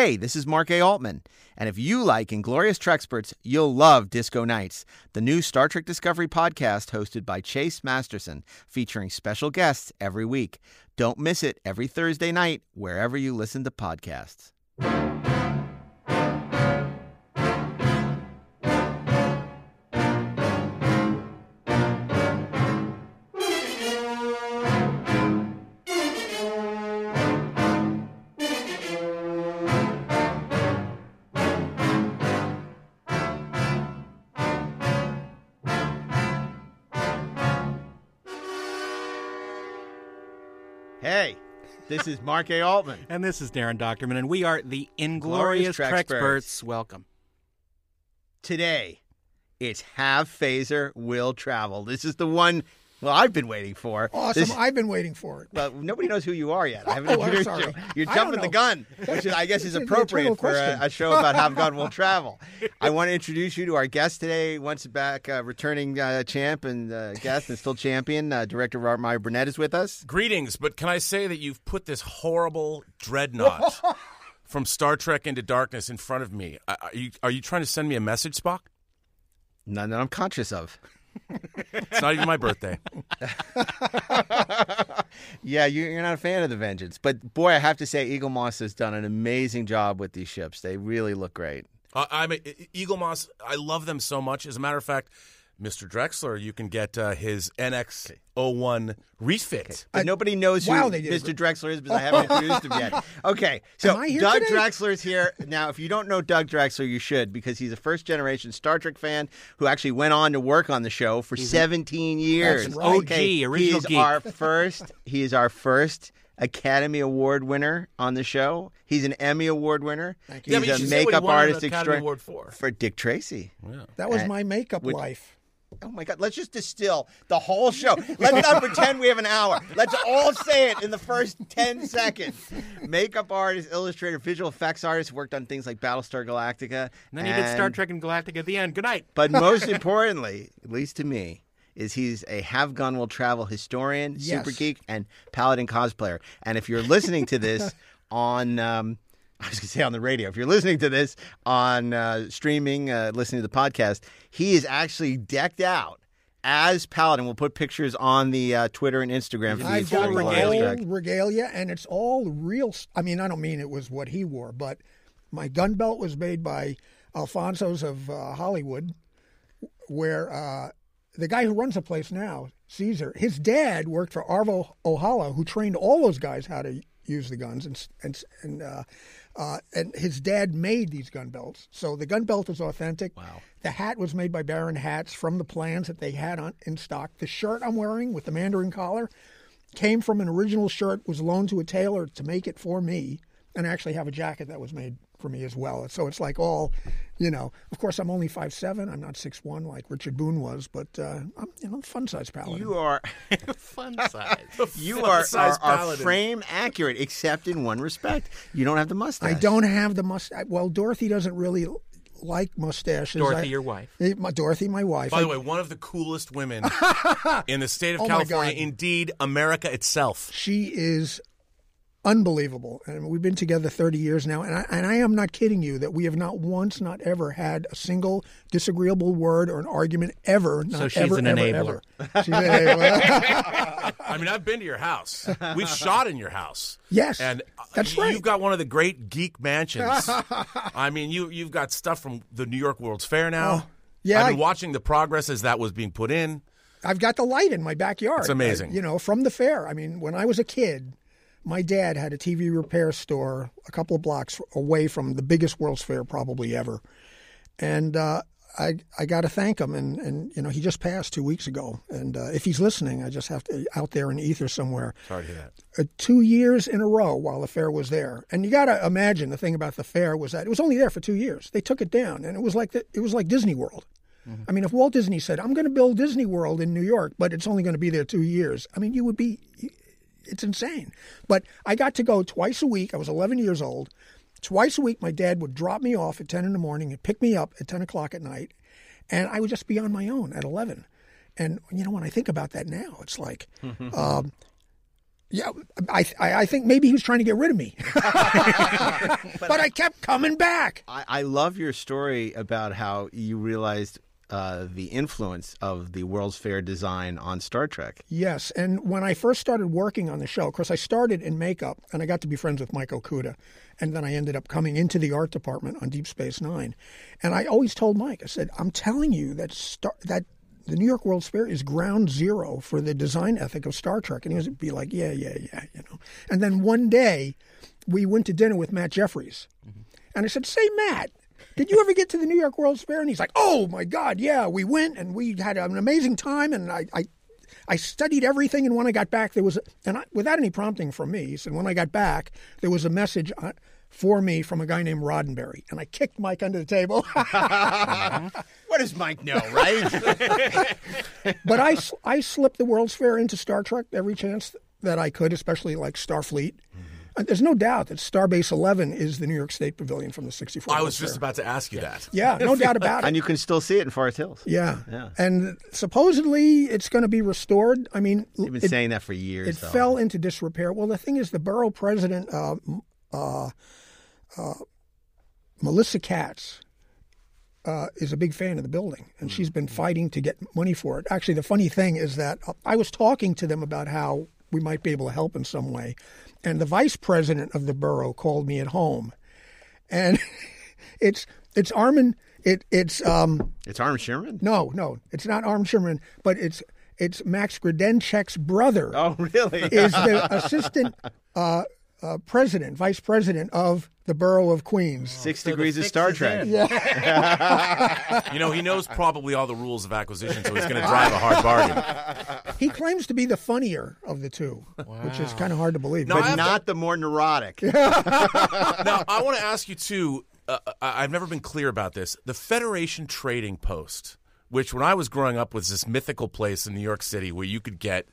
Hey, this is Mark A. Altman. And if you like Inglorious Treksperts, you'll love Disco Nights, the new Star Trek Discovery podcast hosted by Chase Masterson, featuring special guests every week. Don't miss it every Thursday night, wherever you listen to podcasts. Mark A. Altman. And this is Daren Dochterman, and we are the Inglorious Glorious Treksperts. Welcome. Today, it's Have Phaser Will Travel. This is the one, well, I've been waiting for. Awesome. This- I've been waiting for it. well, nobody knows who you are yet. I haven't Oh, I'm introduced sorry. you. You're jumping the gun, which is, I guess is appropriate eternal for a, a show about how Gun Will Travel. I want to introduce you to our guest today, once back uh, returning uh, champ and uh, guest and still champion. Uh, Director Robert Meyer Burnett is with us. Greetings, but can I say that you've put this horrible dreadnought from Star Trek Into Darkness in front of me? Are are you, are you trying to send me a message, Spock? None that I'm conscious of. It's not even my birthday. Yeah, you- you're not a fan of the Vengeance, but boy, I have to say, Eaglemoss has done an amazing job with these ships. They really look great. Uh, I'm a, Eaglemoss. I love them so much. As a matter of fact, Mr. Drexler, you can get uh, his NX01 refit. But nobody knows who wow, they. Mr. Drexler is because I haven't introduced him yet. Okay, so Am I here Doug today? Drexler is here. Now, if you don't know Doug Drexler, you should because he's a first generation Star Trek fan who actually went on to work on the show for 17 years. That's right. OG, original he's geek. our first. He is our first Academy Award winner on the show. He's an Emmy Award winner. Thank He's. Yeah, a should say what he makeup artist Academy Award for. for Dick Tracy. That was my makeup would- life. Oh my God! Let's just distill the whole show. Let's not pretend we have an hour. Let's all say it in the first ten seconds. Makeup artist, illustrator, visual effects artist, worked on things like Battlestar Galactica. And then he did Star Trek and Galactic at the end. Good night. But most importantly, at least to me, is he's a have gun will travel historian, Yes. super geek, and paladin cosplayer. And if you're listening to this on, um, I was going to say on the radio. If you're listening to this on uh, streaming, uh, listening to the podcast, he is actually decked out as paladin. We'll put pictures on the uh, Twitter and Instagram for the I've got Full the Glorious whole Trek. regalia, and it's all real. I mean, I don't mean it was what he wore, but my gun belt was made by Alfonso's of uh, Hollywood, where uh, the guy who runs the place now, Caesar, his dad worked for Arvo Ojala, who trained all those guys how to use the guns, and and and uh, and his dad made these gun belts. So the gun belt is authentic. Wow. The hat was made by Baron Hats from the plans that they had on in stock. The shirt I'm wearing with the Mandarin collar came from an original shirt, was loaned to a tailor to make it for me, and I actually have a jacket that was made for me as well. So it's like all, you know. Of course, I'm only five seven. I'm not six one like Richard Boone was, but uh, I'm you know fun size paladin. You are Fun size. you are, are, Size are paladin. frame accurate, except in one respect. You don't have the mustache. I don't have the mustache. Well, Dorothy doesn't really like mustaches. Dorothy, I- your wife. Eh, My Dorothy, my wife. By I- the way, one of the coolest women in the state of Oh California, indeed America itself. she is unbelievable, and we've been together 30 years now. And I, and I am not kidding you that we have not once, not ever, had a single disagreeable word or an argument ever. Not she's ever, an ever, enabler. ever. She's an enabler. I mean, I've been to your house. We've shot in your house. Yes, and uh, that's you- right. You've got one of the great geek mansions. I mean, you you've got stuff from the New York World's Fair now. Oh, yeah, I've been I- watching the progress as that was being put in. I've got the light in my backyard. It's amazing. I- you know, from the fair. I mean, when I was a kid, my dad had a TV repair store a couple of blocks away from the biggest World's Fair probably ever, and uh, I I got to thank him. And and you know, he just passed two weeks ago. And uh, if he's listening, I just have to out there in ether somewhere. Sorry to hear that. Uh, two years in a row while the fair was there. And you got to imagine the thing about the fair was that it was only there for two years. They took it down, and it was like the, it was like Disney World. I mean, if Walt Disney said, "I'm going to build Disney World in New York, but it's only going to be there two years," I mean, you would be. It's insane. But I got to go twice a week. I was 11 years old. Twice a week, my dad would drop me off at 10 in the morning and pick me up at 10 o'clock at night, and I would just be on my own at 11. And you know, when I think about that now, it's like, um, Yeah, I, I I think maybe he was trying to get rid of me, but I kept coming back. I, I love your story about how you realized uh, the influence of the World's Fair design on Star Trek. Yes, and when I first started working on the show, of course, I started in makeup, and I got to be friends with Mike Okuda, and then I ended up coming into the art department on Deep Space Nine, and I always told Mike, I said, "I'm telling you that Star that." The New York World's Fair is ground zero for the design ethic of Star Trek, and he would be like, "Yeah, yeah, yeah," you know. And then one day, we went to dinner with Matt Jefferies, and I said, "Say, Matt, did you ever get to the New York World's Fair?" And he's like, "Oh my God, yeah, we went and we had an amazing time." And I, I, I studied everything. And when I got back, there was, and I, without any prompting from me, he said, "When I got back, there was a message uh, for me from a guy named Roddenberry." And I kicked Mike under the table. What does Mike know, right? but I, I slipped the World's Fair into Star Trek every chance that I could, especially like Starfleet. Uh, There's no doubt that Starbase 11 is the New York State Pavilion from the 64. I was just Fair. about to ask you that. Yeah, no doubt about it. and you can still see it in Forest Hills. Yeah. Yeah. And supposedly it's going to be restored. I mean, You've been it, saying that for years. it though. fell into disrepair. Well, the thing is, the borough president, uh, uh, uh, Melissa Katz, uh, is a big fan of the building, and she's been fighting to get money for it. Actually, the funny thing is that uh, I was talking to them about how we might be able to help in some way, and the vice president of the borough called me at home, and it's it's Armin. It it's um It's Armin Shimerman. no no it's not Armin Shimerman, but it's it's Max Grodénchik's brother Oh, really? is the assistant uh, uh, president, vice president of the borough of Queens. Six So degrees of Star Trek. in. You know, he knows probably all the rules of acquisition, so he's going to drive a hard bargain. He claims to be the funnier of the two, which is kind of hard to believe. No, But I have Not the more neurotic. now, I want to ask you too. Uh, I've never been clear about this. The Federation Trading Post, which when I was growing up was this mythical place in New York City where you could get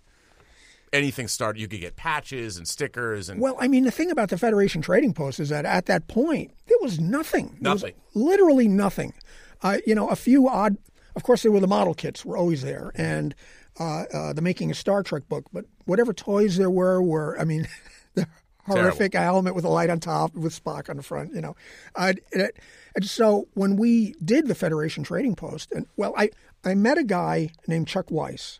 anything started. You could get patches and stickers and well, I mean, the thing about the Federation Trading Post is that at that point there was nothing. There was Nothing. literally nothing. Uh, you know, a few odd. Of course, there were the model kits were always there, and uh, uh, the making a Star Trek book. But whatever toys there were were, I mean, the horrific helmet with a light on top with Spock on the front. You know, uh, it, and so when we did the Federation Trading Post, and well, I I met a guy named Chuck Weiss.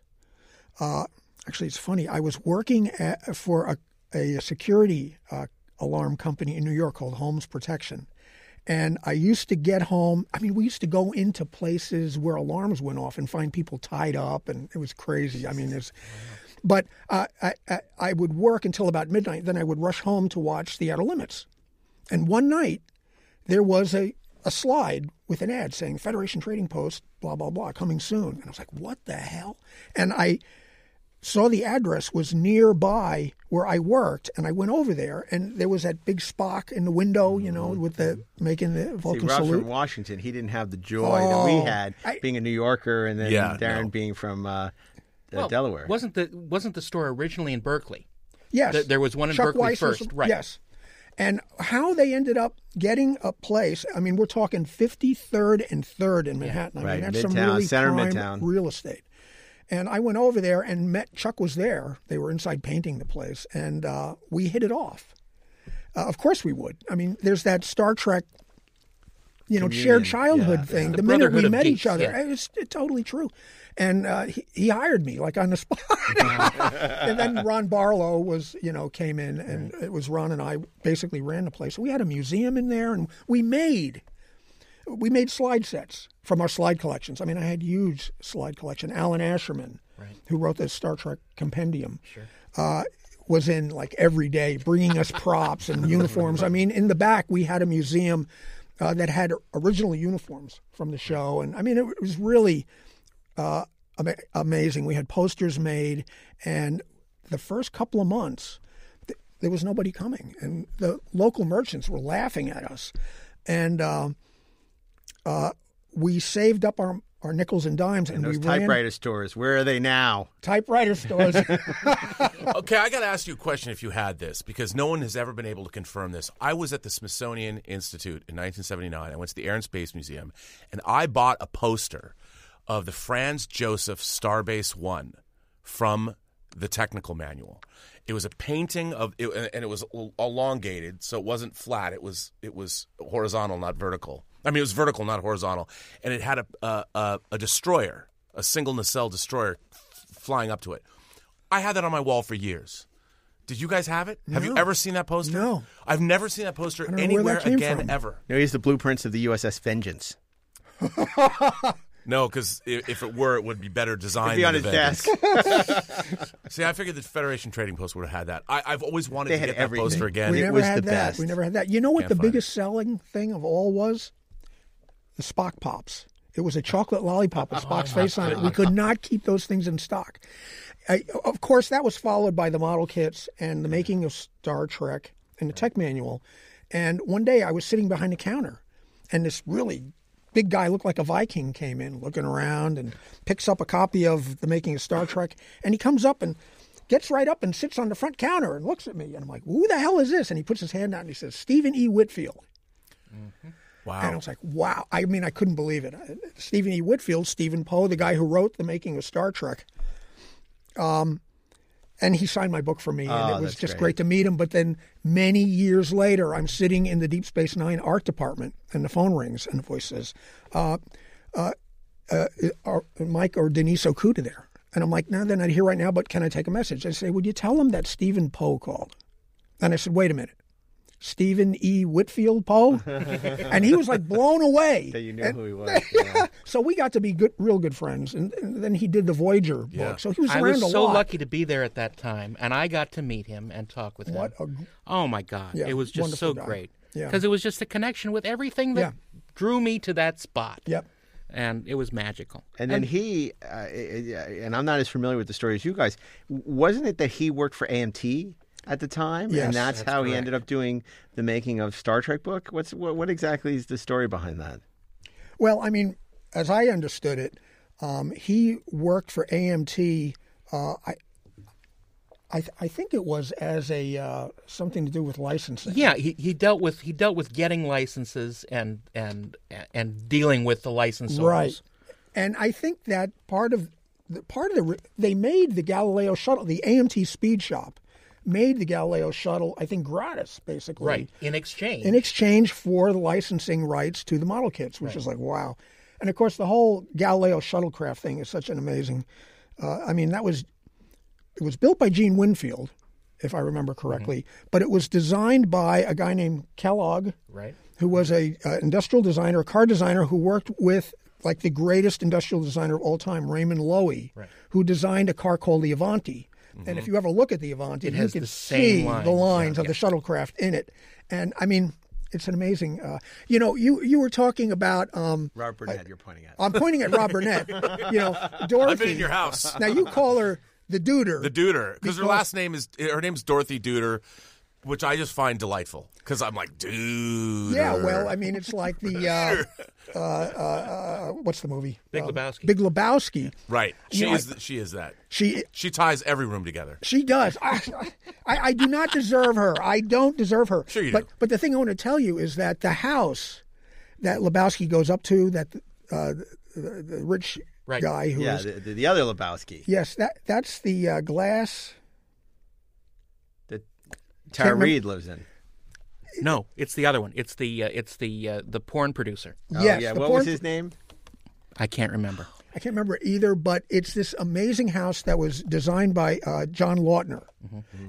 Actually, it's funny. I was working at, for a, a security uh, alarm company in New York called Holmes Protection. And I used to get home. I mean, we used to go into places where alarms went off and find people tied up, and it was crazy. I mean, there's. But uh, I, I, I would work until about midnight. Then I would rush home to watch The Outer Limits. And one night, there was a, a slide with an ad saying Federation Trading Post, blah, blah, blah, coming soon. And I was like, what the hell? And I saw the address was nearby where I worked, and I went over there, and there was that big Spock in the window, you know, with the making the See, Vulcan Rob salute. from Washington, he didn't have the joy that we Oh, had, I- being a New Yorker, and then Yeah, Daren no. being from uh, uh, Well, Delaware. Wasn't the wasn't the store originally in Berkeley? Yes, Th- there was one in Chuck Berkeley Weiss was- first, right. Yes, and how they ended up getting a place. I mean, we're talking 53rd and 3rd in Manhattan. I Right, mean, that's some Midtown, really center prime Midtown. real estate. And I went over there and met Chuck was there. They were inside painting the place, and uh, we hit it off. Uh, of course, we would. I mean, there's that Star Trek, you know, shared childhood thing. The The, minute we met geeks, each other, yeah. it's totally true. And uh, he, he hired me like on the spot. and then Ron Barlow was, you know, came in, and it was Ron and I basically ran the place. We had a museum in there, and we made we made slide sets from our slide collections. I mean, I had huge slide collection. Alan Asherman, who wrote the Star Trek compendium, uh, was in like every day, bringing us props and uniforms. I mean, in the back we had a museum uh, that had original uniforms from the show, and I mean, it was really uh, ama- amazing. We had posters made, and the first couple of months, th- there was nobody coming, and the local merchants were laughing at us, and uh, we saved up our our nickels and dimes, and, Those we ran typewriter stores, where are they now? typewriter stores. Okay, I got to ask you a question if you had this, because no one has ever been able to confirm this. I was at the Smithsonian Institute in 1979. I went to the Air and Space Museum, and I bought a poster of the Franz Joseph Starbase One from the technical manual. It was a painting of, it, and it was elongated, so it wasn't flat. It was it was horizontal, not vertical. I mean, it was vertical, not horizontal, and it had a a, a, a destroyer, a single nacelle destroyer, f- flying up to it. I had that on my wall for years. Did you guys have it? Have you ever seen that poster? No. I've never seen that poster don't know where anywhere that came again from. ever. No, he's the blueprints of the USS Vengeance. No, because if, if it were, it would be better designed. It'd be on than his the desk. See, I figured the Federation Trading Post would have had that. I, I've always wanted They to had get that everything. poster again. we it never was had the that. best. We never had that. You know what Can't the find biggest selling thing of all was? The Spock Pops. It was a chocolate lollipop with Spock's face on it. We could not keep those things in stock. I, of course, that was followed by the model kits and the making of Star Trek and the tech manual. And one day I was sitting behind the counter, and this really big guy looked like a Viking came in, looking around, and picks up a copy of the making of Star Trek, and he comes up and gets right up and sits on the front counter and looks at me, and I'm like, "Who the hell is this?" And he puts his hand out and he says, "Stephen E. Whitfield." Mm-hmm. And I was like, wow. I mean, I couldn't believe it. Stephen E. Whitfield, Stephen Poe, the guy who wrote The Making of Star Trek. Um, and he signed my book for me, and Oh, it was just great. great to meet him. But then many years later, I'm sitting in the Deep Space Nine art department, and the phone rings, and the voice says, uh, uh, uh, are Mike or Denise Okuda there? And I'm like, no, they're not here right now, but can I take a message? They say, would you tell them that Stephen Poe called? And I said, wait a minute. Stephen E. Whitfield Poe? and he was like blown away. That you knew And- who he was. Yeah. so we got to be good, real good friends. And, and then he did the Voyager Yeah. book. So he was I around was a so lot. lucky to be there at that time, and I got to meet him and talk with What him. a- oh my God, Yeah, it was just so guy. great. Yeah. because it was just a connection with everything that Yeah. drew me to that spot. Yep. and it was magical. And then he, uh, and I'm not as familiar with the story as you guys. Wasn't it that he worked for AMT at the time, Yes, and that's, that's how he ended up doing the making of Star Trek book? What's what, what exactly is the story behind that? Well, I mean, as I understood it, um, he worked for AMT. Uh, I, I, th- I think it was as a uh, something to do with licensing. Yeah, he, he dealt with he dealt with getting licenses and and and dealing with the license right. And I think that part of the part of the re- they made the Galileo shuttle, the AMT Speed Shop, made the Galileo shuttle. I think gratis, basically. Right. In exchange. in exchange for the licensing rights to the model kits, which is like wow. And of course, the whole Galileo shuttlecraft thing is such an amazing. Uh, I mean, that was it was built by Gene Winfield, if I remember correctly, but it was designed by a guy named Kellogg, right. who was a uh, industrial designer, a car designer who worked with like the greatest industrial designer of all time, Raymond Loewy, right. who designed a car called the Avanti. And if you ever look at the Avanti, you has can the same see lines, the lines yeah, of the shuttlecraft in it. And I mean, it's an amazing. Uh, you know, you you were talking about. Um, Robert Burnett, you're pointing at. I'm pointing at Rob Burnett. You know, Dorothy. I've been in your house. Now you call her the Duder. The Duder, because her last name is her name's Dorothy Duder, which I just find delightful. Because I'm like, dude. yeah, well, I mean, it's like the uh, uh, uh, uh, what's the movie? Big Um, Lebowski. Big Lebowski. right. She You know, is. th- she is that. She She ties every room together. She does. I, I, I do not deserve her. I don't deserve her. Sure you but, do. But the thing I want to tell you is that the house that Lebowski goes up to, that uh, the, the rich Right. guy who Yeah, is- the, the, the other Lebowski, yes, that that's the uh, glass. That Tara remember- Reid lives in. No, it's the other one. It's the uh, it's the uh, the porn producer. Oh, yes, yeah. the What porn- was his name? I can't remember. I can't remember either, but it's this amazing house that was designed by uh, John Lautner,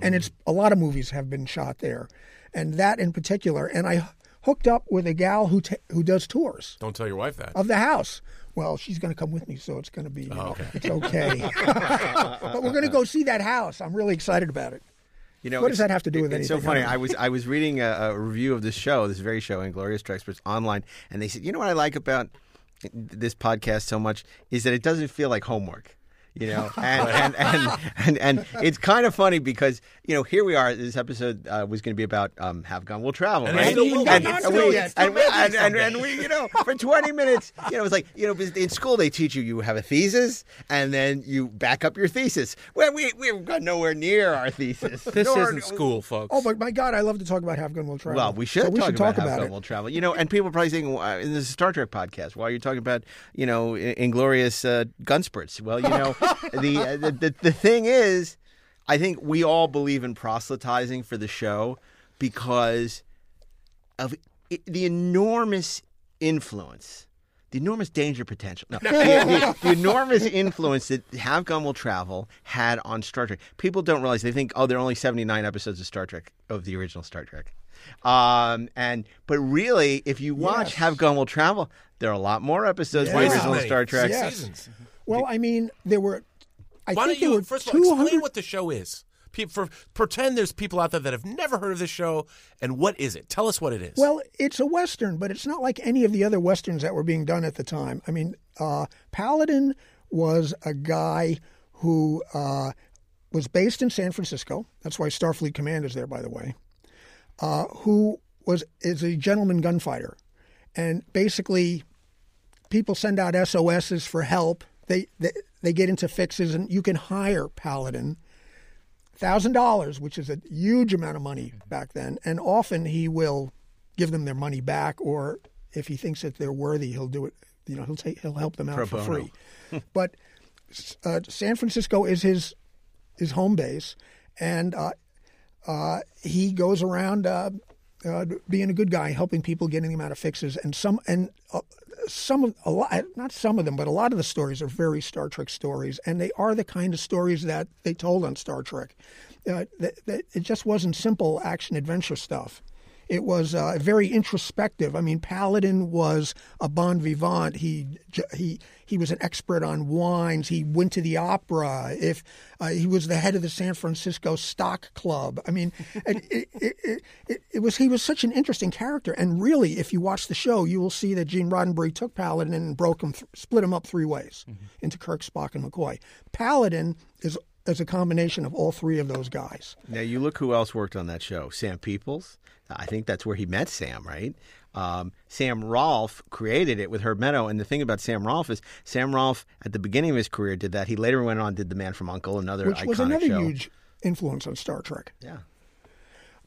and it's a lot of movies have been shot there, and that in particular. And I hooked up with a gal who ta who does tours. Don't tell your wife that. of the house. Well, she's going to come with me, so it's going to be you know, okay. it's okay. but we're going to go see that house. I'm really excited about it. You know, What does that have to do with It's anything? It's so funny. I. Was I was reading a, a review of this show, this very show, Inglorious Experts online, and they said, you know what I like about this podcast so much is that it doesn't feel like homework. You know, and and, and, and and it's kind of funny because you know here we are. This episode uh, was going to be about um, "Have Gun Will Travel," And right? it still will be. and, It's and still we, and, we- Still will and, and, we, you know, for twenty minutes, you know, it's like you know, in school they teach you you have a thesis and then you back up your thesis. Well, we we've got nowhere near our thesis. This Nor- isn't school, folks. Oh, but my God, I love to talk about Have Gun Will Travel. Well, we should So we talk, should about, talk how about Gun it. will travel. You know, and people are probably saying, uh, "In this Star Trek podcast, why are you talking about you know inglorious uh, gun spurts?" Well, you know, the, uh, the the the thing is, I think we all believe in proselytizing for the show because of i the enormous influence, the enormous danger potential, no, the, the- the enormous influence that Have Gun Will Travel had on Star Trek. People don't realize they think, oh, there are only seventy nine episodes of Star Trek of the original Star Trek, um, and but really, if you watch Yes. Have Gun Will Travel, there are a lot more episodes of the original Star Trek. Yes. Well, I mean, there were. I Why think don't there you were first of all explain what the show is? Pe- For pretend there's people out there that have never heard of this show, and what is it? Tell us what it is. Well, it's a western, but it's not like any of the other westerns that were being done at the time. I mean, uh, Paladin was a guy who uh, was based in San Francisco. That's why Starfleet Command is there, by the way. Uh, who was is a gentleman gunfighter, and basically, people send out SOSs for help. They they, they get into fixes, and you can hire Paladin thousand dollars, which is a huge amount of money back then, and often he will give them their money back, or if he thinks that they're worthy, he'll do it. You know, he'll take he'll help them out Pro for bono. free. but uh, San Francisco is his his home base, and uh, uh, he goes around uh, being a good guy, helping people, getting them out of fixes, and some and uh, some of a lot, not some of them, but a lot of the stories are very Star Trek stories, and they are the kind of stories that they told on Star Trek. Uh, that, that it just wasn't simple action adventure stuff. It was uh, very introspective. I mean, Paladin was a bon vivant. He he he was an expert on wines. He went to the opera. If uh, he was the head of the San Francisco Stock Club. I mean, it, it, it, it, it was he was such an interesting character. And really, if you watch the show, you will see that Gene Roddenberry took Paladin and broke him, th- split him up three ways into Kirk, Spock, and McCoy. Paladin is is a combination of all three of those guys. Now you look who else worked on that show. Sam Peeples. I think that's where he met Sam, right? Um, Sam Rolfe created it with Herb Meadow, and the thing about Sam Rolfe is Sam Rolfe at the beginning of his career did that. He later went on and did The Man from Uncle, another which iconic was another show. huge influence on Star Trek. Yeah.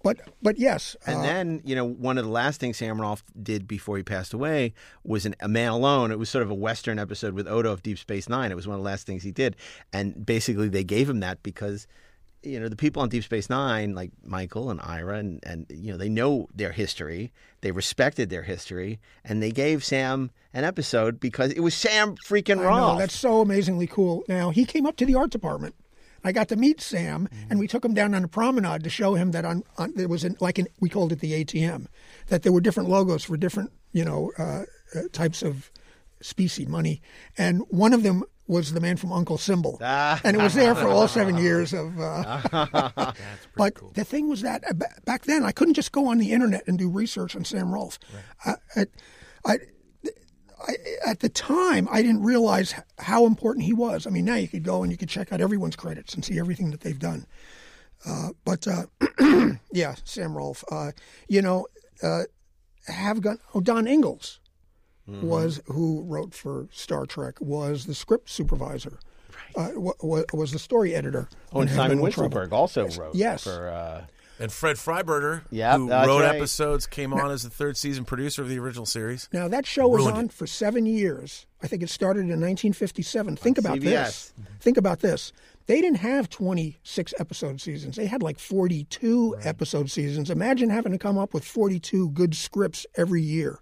But but yes, And uh, then, you know, one of the last things Sam Rolfe did before he passed away was an, A Man Alone. It was sort of a Western episode with Odo of Deep Space Nine. It was one of the last things he did. And basically, they gave him that because, you know, the people on Deep Space Nine, like Michael and Ira, and, and you know, they know their history. They respected their history. And they gave Sam an episode because it was Sam freaking know, that's so amazingly cool. Now he came up to the art department. I got to meet Sam, and we took him down on a promenade to show him that on, on there was an, like an we called it the ATM, that there were different logos for different you know uh, uh, types of specie money, and one of them was the man from Uncle Symbol, and it was there for all seven years of. Uh, but the thing was that uh, ba- back then I couldn't just go on the internet and do research on Sam Rolfe. I, I, I, I, at the time, I didn't realize how important he was. I mean, now you could go and you could check out everyone's credits and see everything that they've done. Uh, but uh, yeah, Sam Rolfe. Uh, you know, uh, have gun. Oh, Don Ingalls was who wrote for Star Trek. Was the script supervisor. Uh, wa- wa- was the story editor. oh, and Simon Heaven and Trouble. Wincelberg also wrote Yes. for. And Fred Freiberger, Yep, who wrote right. episodes, came on as the third season producer of the original series. Now that show was on it. for seven years. I think it started in 1957. Think about this. Think about this. They didn't have 26 episode seasons. They had like 42 episode seasons. Imagine having to come up with 42 good scripts every year.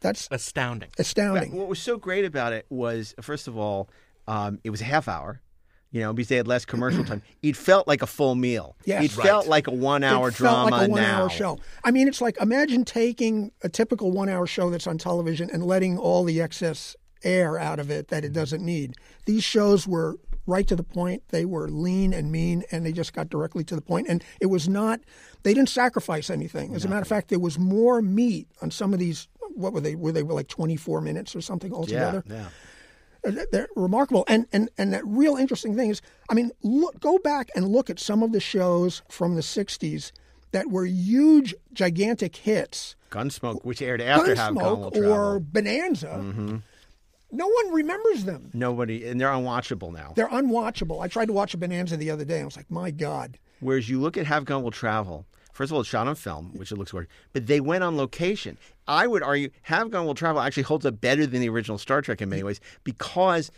That's Astounding. astounding. What was so great about it was, first of all, um, it was a half hour. You know, because they had less commercial time. It felt like a full meal. Yes. it felt Right. like a one-hour it felt drama like a one now. hour show. I mean, it's like imagine taking a typical one hour show that's on television and letting all the excess air out of it that it doesn't need. These shows were right to the point. They were lean and mean, and they just got directly to the point. And it was not, they didn't sacrifice anything. As a matter of fact, there was more meat on some of these. What were they? Were they like 24 minutes or something altogether? yeah. Uh, they're remarkable. And and and that real interesting thing is, I mean, look, go back and look at some of the shows from the '60s that were huge, gigantic hits. Gunsmoke, which aired after Have Gone Will Gunsmoke Travel. or Bonanza. Mm-hmm. No one remembers them. Nobody, and they're unwatchable now. They're unwatchable. I tried to watch a Bonanza the other day. and I was like, my God. Whereas you look at Have Gun Will Travel, first of all, it's shot on film, which it looks gorgeous, but they went on location. I would argue Have Gun Will Travel actually holds up better than the original Star Trek in many ways because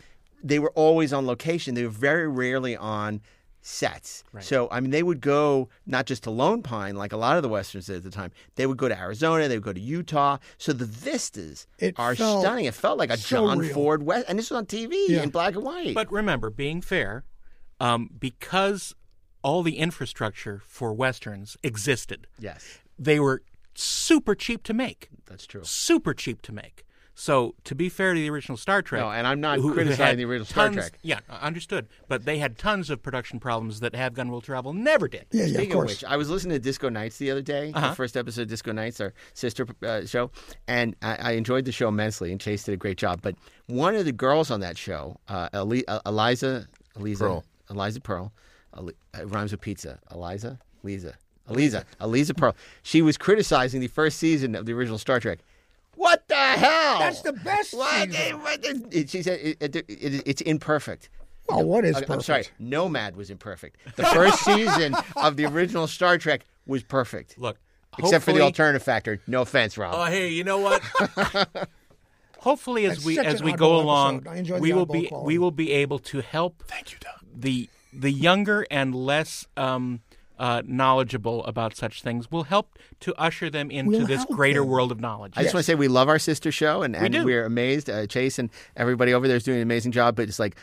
they were always on location. They were very rarely on sets. So I mean, they would go not just to Lone Pine like a lot of the westerns did at the time. They would go to Arizona. They would go to Utah. So the vistas It are stunning. It felt like a so John real. Ford West, and this was on TV Yeah. in black and white. But remember, being fair, um, because all the infrastructure for westerns existed, yes, they were super cheap to make. that's true. Super cheap to make. So, to be fair to the original Star Trek, No, and I'm not who- who criticizing had the original Star tons- Trek. Yeah, understood. But they had tons of production problems that Have Gun Will Travel never did. Yeah, yeah, of Speaking of which, I was listening to Disco Nights the other day, Uh-huh. the first episode of Disco Nights, our sister uh, show, and I, I enjoyed the show immensely. And Chase did a great job. But one of the girls on that show, uh, Eli- uh, Eliza, Eliza, Pearl. Eliza Pearl, Eli- it rhymes with pizza. Eliza, Eliza, Eliza, Eliza Pearl. She was criticizing the first season of the original Star Trek. What the hell? That's the best What? season. What? It- She said it, it, it, it's imperfect. Well, what is I- perfect? I'm sorry, Nomad was imperfect. The first season of the original Star Trek was perfect. Look, Except for the hopefully- alternative factor. No offense, Rob. Oh, hey, you know what? Hopefully, as That's we such as an we go oddball along, episode. I enjoyed we will oddball be quality. we will be able to help Thank you, Doug. the the younger and less um, uh, knowledgeable about such things. Will help to usher them into We'll this greater them. world of knowledge. I just want to say we love our sister show, and, and we're amazed. Uh, Chase and everybody over there is doing an amazing job. But it's like,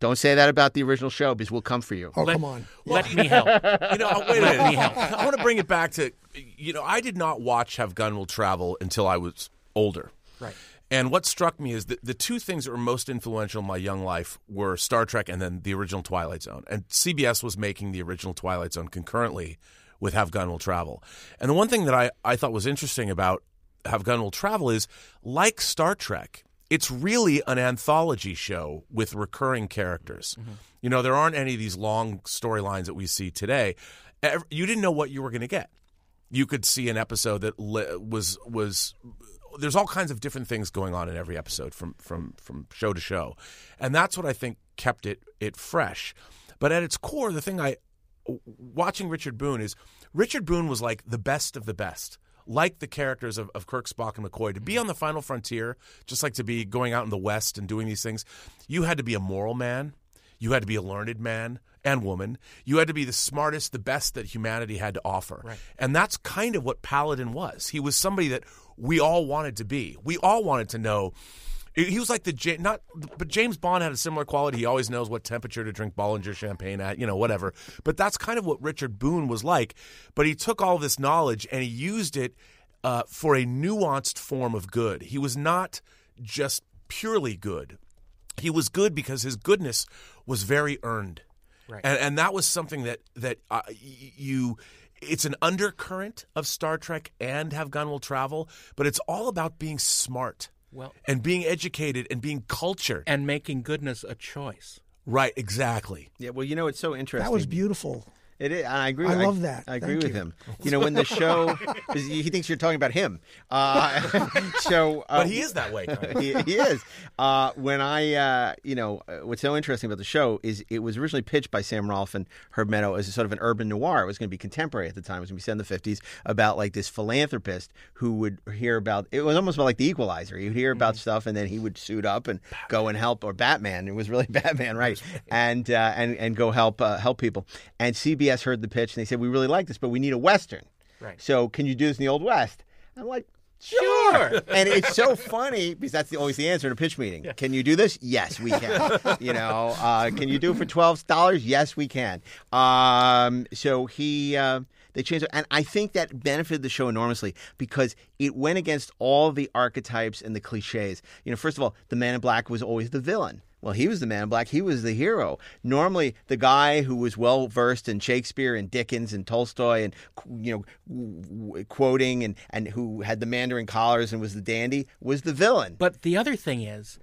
don't say that about the original show because we'll come for you. Oh, let, come on. let me help. You know, wait a minute. I want to bring it back to, you know, I did not watch Have Gun Will Travel until I was older. Right. And what struck me is that the two things that were most influential in my young life were Star Trek and then the original Twilight Zone. And CBS was making the original Twilight Zone concurrently with Have Gun Will Travel. And the one thing that I, I thought was interesting about Have Gun Will Travel is like Star Trek, it's really an anthology show with recurring characters. Mm-hmm. You know, there aren't any of these long storylines that we see today. You didn't know what you were going to get you could see an episode that li- was was there's all kinds of different things going on in every episode from from from show to show. And that's what i think kept it it fresh. But at its core the thing i watching richard boone is richard boone was like the best of the best like the characters of, of Kirk, Spock, and McCoy, to be on the final frontier, just like to be going out in the West and doing these things, you had to be a moral man. You had to be a learned man and woman. You had to be the smartest, the best that humanity had to offer. And that's kind of what Paladin was. He was somebody that we all wanted to be. We all wanted to know. He was like the not, but James Bond had a similar quality. He always knows what temperature to drink Bollinger champagne at, you know, whatever. But that's kind of what Richard Boone was like. But he took all this knowledge and he used it uh, for a nuanced form of good. He was not just purely good he was good because his goodness was very earned, Right. and and that was something that that uh, you. It's an undercurrent of Star Trek and Have Gun Will Travel, but it's all about being smart, Well- and being educated and being cultured. and making goodness a choice. right, exactly. Yeah, well, you know, it's so interesting. That was beautiful. It is, and I agree. I love that. I agree Thank with you. him. You know, when the show, he thinks you're talking about him. Uh, so, uh, But he is that way. Kind of. he, he is. Uh, when I, uh, you know, uh, what's so interesting about the show is it was originally pitched by Sam Rolfe and Herb Meadow as a sort of an urban noir. It was going to be contemporary at the time. It was going to be set in the fifties about like this philanthropist who would hear about. It was almost like the Equalizer. He would hear about stuff and then he would suit up and go and help. Or Batman. It was really Batman, right? And uh, and and go help uh, help people. And CBS heard the pitch and they said, "We really like this, but we need a western. Right. So can you do this in the old west?" I'm like. Sure. and it's so funny because that's the, always the answer in a pitch meeting. Can you do this? Yes, we can. you know, uh, can you do it for twelve dollars? Yes, we can. Um, so he. Uh, they changed it, and I think that benefited the show enormously because it went against all the archetypes and the cliches. You know, first of all, the Man in Black was always the villain. Well, he was the man in black. He was the hero. Normally, the guy who was well versed in Shakespeare and Dickens and Tolstoy and you know w- w- quoting and and who had the Mandarin collars and was the dandy was the villain. But the other thing is,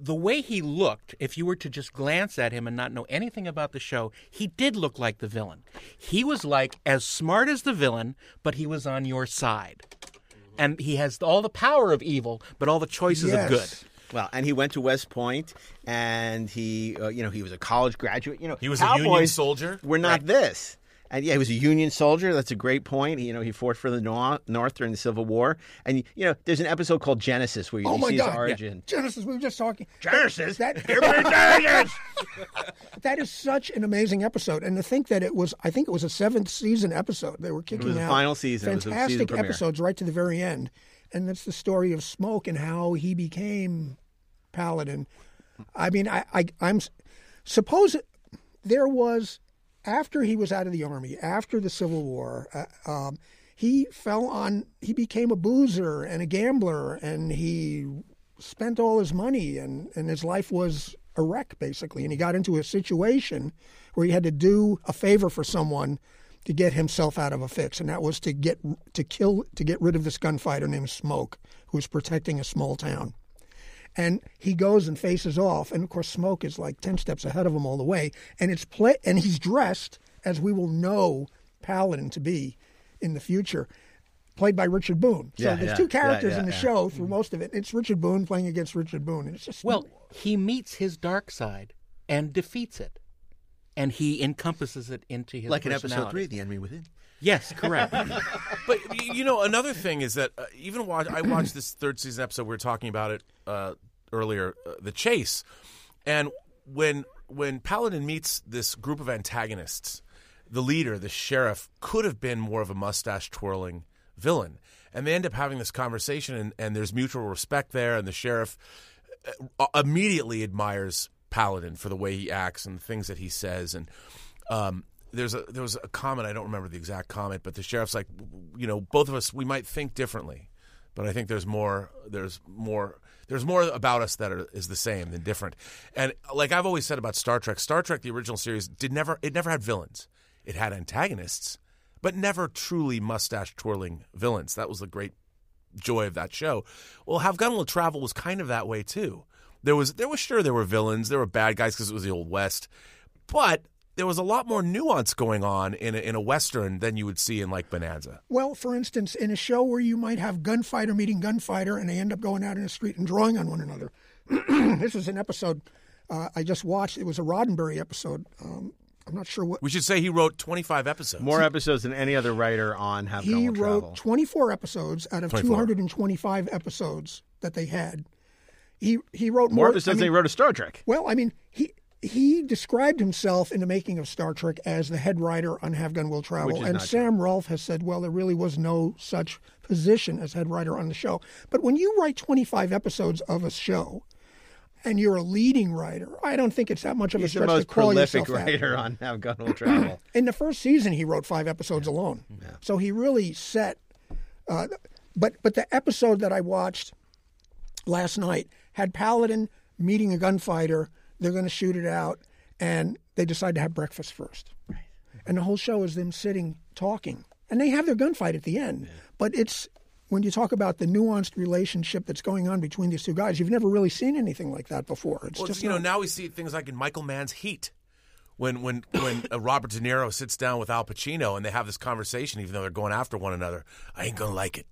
the way he looked, if you were to just glance at him and not know anything about the show, he did look like the villain. He was like as smart as the villain, but he was on your side. And he has all the power of evil, but all the choices Yes. of good. Well, and he went to West Point, and he, uh, you know, he was a college graduate. You know, He was a Union soldier. We're not this. And yeah, he was a Union soldier. That's a great point. You know, he fought for the North during the Civil War. And you know, there's an episode called Genesis where you, Oh you see God! his origin. Genesis. We were just talking. Genesis, That, give me Genesis. that is such an amazing episode, and to think that it was, I think it was a seventh season episode. They were kicking was the out final season. It was season Fantastic premiere. episodes right to the very end, and that's the story of Smoke and how he became Paladin. I mean, I, I I'm suppose there was after he was out of the army, after the Civil War. Uh, um, he fell on. He became a boozer and a gambler, and he spent all his money, and and his life was a wreck basically. And he got into a situation where he had to do a favor for someone to get himself out of a fix, and that was to get to kill to get rid of this gunfighter named Smoke, who was protecting a small town. And he goes and faces off, and of course, Smoke is like ten steps ahead of him all the way. And it's play, and he's dressed as we will know Paladin to be in the future, played by Richard Boone. So Yeah, there's yeah, two characters yeah, in the yeah. show mm-hmm. through most of it. It's Richard Boone playing against Richard Boone, and it's just Well, he meets his dark side and defeats it, and he encompasses it into his like in episode three, The Enemy Within. Yes, correct. But you know, another thing is that uh, even watch, I watched this third season episode. We were talking about it uh, earlier, uh, the chase, and when when Paladin meets this group of antagonists, the leader, the sheriff, could have been more of a mustache twirling villain, and they end up having this conversation, and, and there's mutual respect there, and the sheriff uh, immediately admires Paladin for the way he acts and the things that he says, and um, there's a there was a comment I don't remember the exact comment, but the sheriff's like, you know, both of us we might think differently, but I think there's more there's more there's more about us that are, is the same than different, and like I've always said about Star Trek, Star Trek the original series did never it never had villains, it had antagonists, but never truly mustache twirling villains. That was the great joy of that show. Well, Have Gun Will Travel was kind of that way too. There was there was sure there were villains, there were bad guys because it was the old west, but there was a lot more nuance going on in a, in a western than you would see in like Bonanza. Well, for instance, in a show where you might have gunfighter meeting gunfighter and they end up going out in the street and drawing on one another. this is an episode uh, I just watched. It was a Roddenberry episode. Um, I'm not sure what. We should say he wrote 25 episodes. More episodes than any other writer on Have Gun He Will wrote Travel. 24 episodes out of 24. 225 episodes that they had. He he wrote More more. episodes I than he wrote a Star Trek. Well, I mean, he he described himself in the making of Star Trek as the head writer on Have Gun Will Travel, and Sam Rolfe has said, well, there really was no such position as head writer on the show. But when you write 25 episodes of a show, and you're a leading writer, I don't think it's that much of a He's the stretch most to call prolific yourself that. writer on Have Gun Will Travel. In the first season, he wrote five episodes alone. So he really set. Uh, but but the episode that I watched last night had Paladin meeting a gunfighter. They're going to shoot it out, and they decide to have breakfast first. And the whole show is them sitting talking, and they have their gunfight at the end. But it's when you talk about the nuanced relationship that's going on between these two guys, you've never really seen anything like that before. It's Well, just you know, now we see things like in Michael Mann's Heat, when when when uh, Robert De Niro sits down with Al Pacino and they have this conversation, even though they're going after one another. I ain't gonna like it.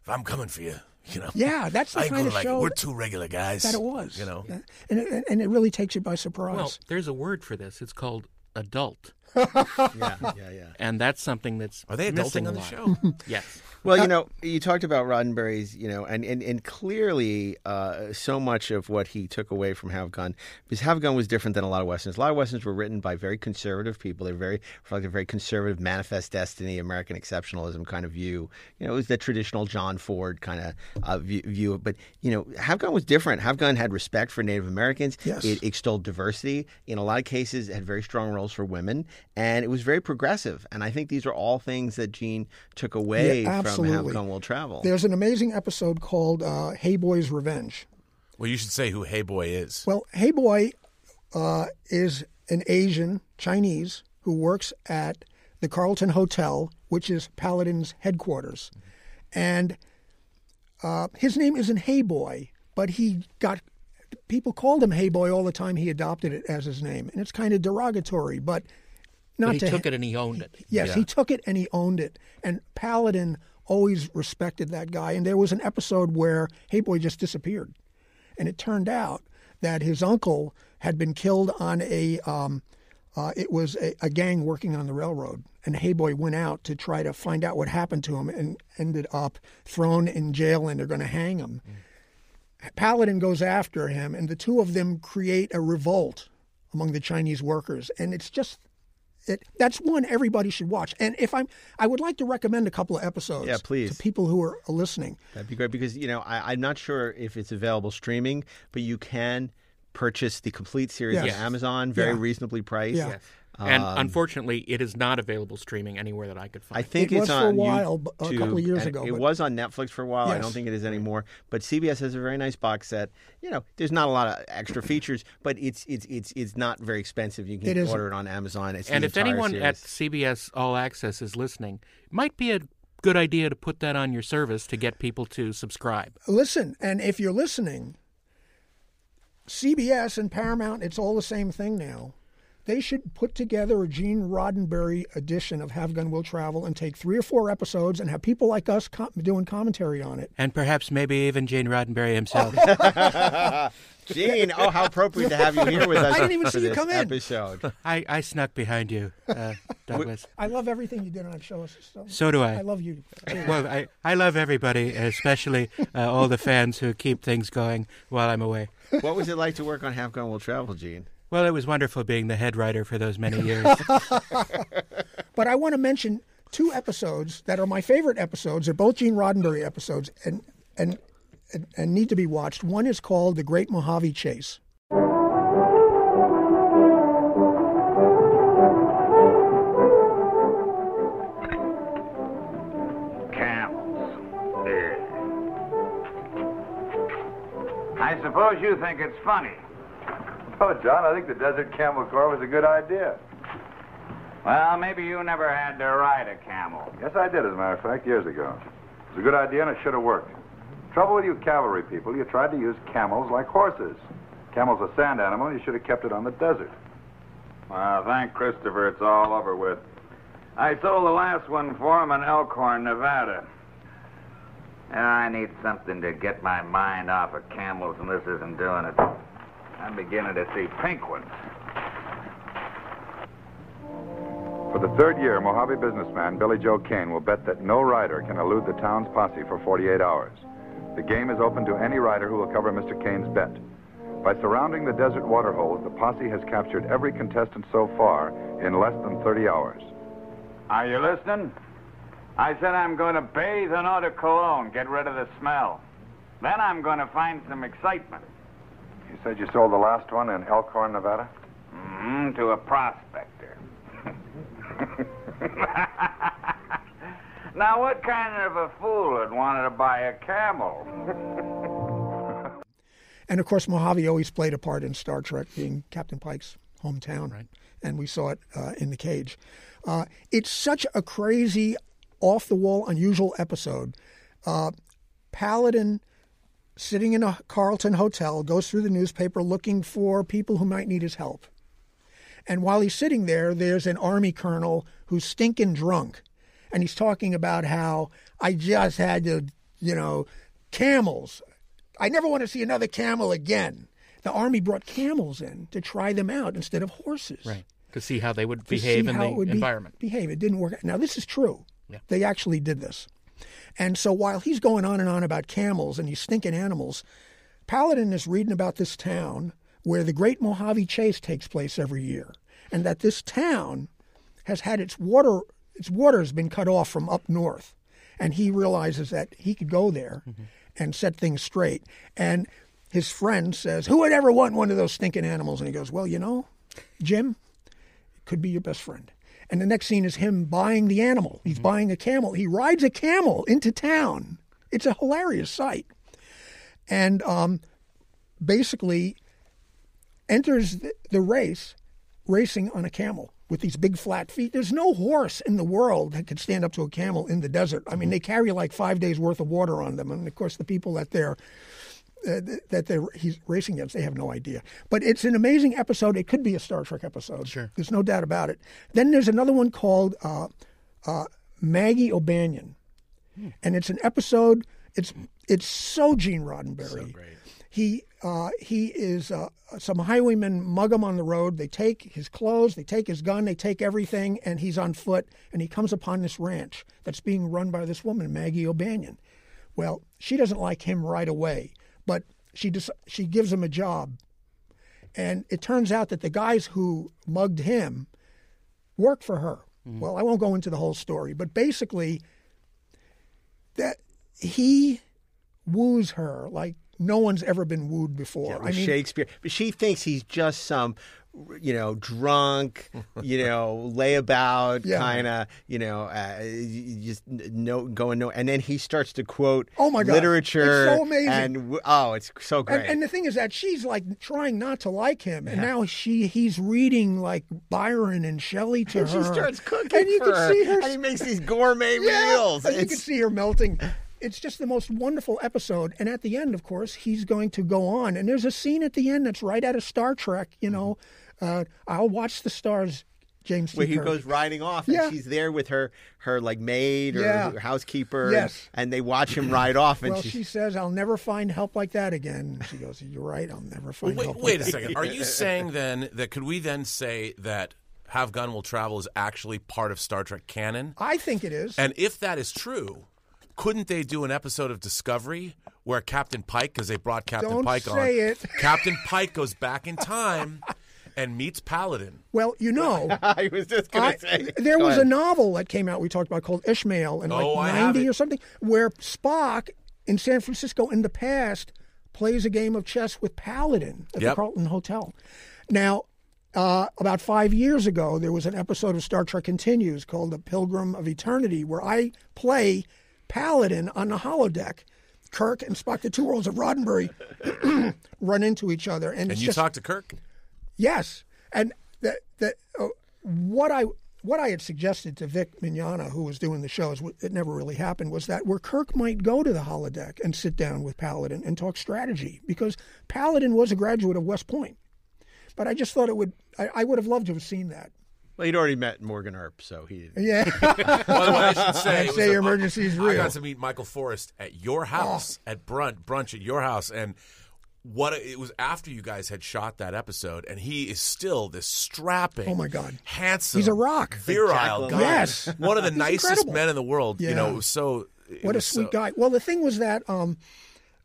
If I'm coming for you, you know. yeah, that's the I kind of like show. We're two regular guys. that it was. You know. and it, and it really takes you by surprise. well, there's a word for this. It's called adult, yeah, yeah, yeah. and that's something that's Are they missing adulting on the show? Yes. Well, you know, you talked about Roddenberry's, you know, and, and, and clearly uh, so much of what he took away from Have Gun, because Have Gun was different than a lot of Westerns. A lot of Westerns were written by very conservative people. They're very, reflected a very conservative manifest destiny, American exceptionalism kind of view. You know, it was the traditional John Ford kind of uh, view, view. But, you know, Have Gun was different. Have Gun had respect for Native Americans. Yes. It extolled diversity. In a lot of cases, it had very strong roles for women. And it was very progressive. And I think these are all things that Gene took away Yeah, from Have absolutely. Gun Will Travel. There's an amazing episode called uh, "Hey Boy's Revenge." well, you should say who Hey Boy is. Well, Hey Boy uh, is an Asian Chinese who works at the Carlton Hotel, which is Paladin's headquarters, and uh, his name isn't Hey Boy, but he got people called him Hey Boy all the time. He adopted it as his name, and it's kind of derogatory, but not But he to took it and he owned it. Yes, Yeah. he took it and he owned it. And Paladin always respected that guy. And there was an episode where Hey Boy just disappeared. And it turned out that his uncle had been killed on a um, Uh, it was a, a gang working on the railroad, and Hey Boy went out to try to find out what happened to him, and ended up thrown in jail, and they're going to hang him. Paladin goes after him, and the two of them create a revolt among the Chinese workers, and it's just. It, that's one everybody should watch, and if I'm, I would like to recommend a couple of episodes. Yeah, please. to people who are listening. That'd be great because you know I, I'm not sure if it's available streaming, but you can purchase the complete series Yes. on Amazon, very Yeah. reasonably priced. Yeah. And Um, unfortunately, it is not available streaming anywhere that I could find. I think It it's was for a while, b- a YouTube, couple of years ago, It but- was on Netflix for a while. I don't think it is anymore. But CBS has a very nice box set. You know, there's not a lot of extra features, but it's it's it's it's not very expensive. You can isn't. order it on Amazon. It's and if entire anyone at. CBS All Access is listening, might be a good idea to put that on your service to get people to subscribe. Listen, and if you're listening, CBS and Paramount, it's all the same thing now. They should put together a Gene Roddenberry edition of Have Gun Will Travel and take three or four episodes and have people like us com- doing commentary on it. And perhaps maybe even Gene Roddenberry himself. Gene, oh, how appropriate to have you here with us I didn't even see you come in. episode. I, I snuck behind you, uh, Douglas. I love everything you did on that show. So, So do I. I love you. Well, I, I love everybody, especially uh, all the fans who keep things going while I'm away. What was it like to work on Have Gun Will Travel, Gene? Well, it was wonderful being the head writer for those many years. But I want to mention two episodes that are my favorite episodes. They're both Gene Roddenberry episodes and and and, and need to be watched. One is called The Great Mojave Chase. Camels. Yeah. I suppose you think it's funny. Oh, John, I think the Desert Camel Corps was a good idea. Well, maybe you never had to ride a camel. Yes, I did, as a matter of fact, years ago. It was a good idea and it should have worked. Trouble with you cavalry people, you tried to use camels like horses. Camel's a sand animal, you should have kept it on the desert. Well, thank Christopher, it's all over with. I sold the last one for him in Elkhorn, Nevada. I need something to get my mind off of camels, and this isn't doing it. I'm beginning to see pink ones. For the third year, Mojave businessman Billy Joe Kane will bet that no rider can elude the town's posse for 48 hours. The game is open to any rider who will cover Mr. Kane's bet. By surrounding the desert waterholes, the posse has captured every contestant so far in less than 30 hours. Are you listening? I said I'm going to bathe in eau de cologne, get rid of the smell. Then I'm going to find some excitement. You said you sold the last one in Elkhorn, Nevada? Mm, to a prospector. now, what kind of a fool would want to buy a camel? And of course, Mojave always played a part in Star Trek, being Captain Pike's hometown. Right. And we saw it uh, in the cage. Uh, it's such a crazy, off the wall, unusual episode. Uh, Paladin, sitting in a Carlton hotel, goes through the newspaper looking for people who might need his help. And while he's sitting there, there's an army colonel who's stinking drunk. And he's talking about how I just had to, you know, camels. I never want to see another camel again. The army brought camels in to try them out instead of horses. right. To see how they would behave in the would be- environment. behave. It didn't work. Now, this is true. Yeah. They actually did this. And so while he's going on and on about camels and these stinking animals, Paladin is reading about this town where the Great Mojave Chase takes place every year, and that this town has had its water its water has been cut off from up north, and he realizes that he could go there mm-hmm. and set things straight. And his friend says, "Who would ever want one of those stinking animals?" And he goes, "Well, you know, Jim, it could be your best friend." And the next scene is him buying the animal. He's buying a camel. He rides a camel into town. It's a hilarious sight. And um, basically enters the, the race racing on a camel with these big flat feet. There's no horse in the world that could stand up to a camel in the desert. I mean, they carry like five days worth of water on them. And of course, the people that they're that they're he's racing against, they have no idea. But it's an amazing episode. It could be a Star Trek episode. Sure. There's no doubt about it. Then there's another one called uh, uh, Maggie O'Bannion, and it's an episode. It's it's so Gene Roddenberry. he uh, he is uh, some highwaymen mug him on the road. They take his clothes, they take his gun, they take everything, and he's on foot. And he comes upon this ranch that's being run by this woman, Maggie O'Bannion. Well, she doesn't like him right away, but she just she gives him a job, and it turns out that the guys who mugged him work for her. Mm-hmm. Well, I won't go into the whole story, but basically, that he woos her like no one's ever been wooed before. Yeah, I mean, Shakespeare. But she thinks he's just some, you know, drunk, you know, layabout Yeah. kind of, you know, uh, just no going no. And then he starts to quote Oh, my God. literature. It's so amazing. And oh, it's so great. And, and the thing is that she's like trying not to like him, and now she he's reading like Byron and Shelley to And her. she starts cooking and you can her. see her. And he makes these gourmet yeah, meals. and you can see her melting. It's just the most wonderful episode. And at the end, of course, he's going to go on. And there's a scene at the end that's right out of Star Trek. You know, uh, I'll watch the stars. James. T. where he Kirk. goes riding off, and Yeah. she's there with her, her like maid or Yeah. housekeeper, Yes. and they watch him ride off, and Well, she's, she says, "I'll never find help like that again." She goes, "You're right. I'll never find Wait, help." wait like a second. Are you saying then that could we then say that Have Gun Will Travel is actually part of Star Trek canon? I think it is. And if that is true, couldn't they do an episode of Discovery where Captain Pike, because they brought Captain Don't Pike on, it. Captain Pike goes back in time and meets Paladin? well, you know, I was just gonna say there Go was ahead. a novel that came out we talked about called Ishmael in like Oh, I 90 or something where Spock in San Francisco in the past plays a game of chess with Paladin at the Carlton Hotel. Now, uh, about five years ago, there was an episode of Star Trek Continues called The Pilgrim of Eternity where I play Paladin on the holodeck. Kirk and Spock, the two worlds of Roddenberry, run into each other, and, And you just talk to Kirk? Yes, and that that uh, what I what I had suggested to Vic Mignogna, who was doing the shows, it never really happened, was that where Kirk might go to the holodeck and sit down with Paladin and talk strategy, because Paladin was a graduate of West Point. But I just thought it would. I, I would have loved to have seen that. Well, he'd already met Morgan Earp, so he. Yeah, By the way, I should say, I'd it was say your emergency is real. Oh. got to meet Michael Forest at your house at brunch, brunch at your house, and what a- it was after you guys had shot that episode, and he is still this strapping, Oh, my God. handsome, He's a rock. virile guy. Yes. one of the nicest incredible. men in the world. You know, Yeah. it was so. what a sweet so- guy. Well, the thing was that um,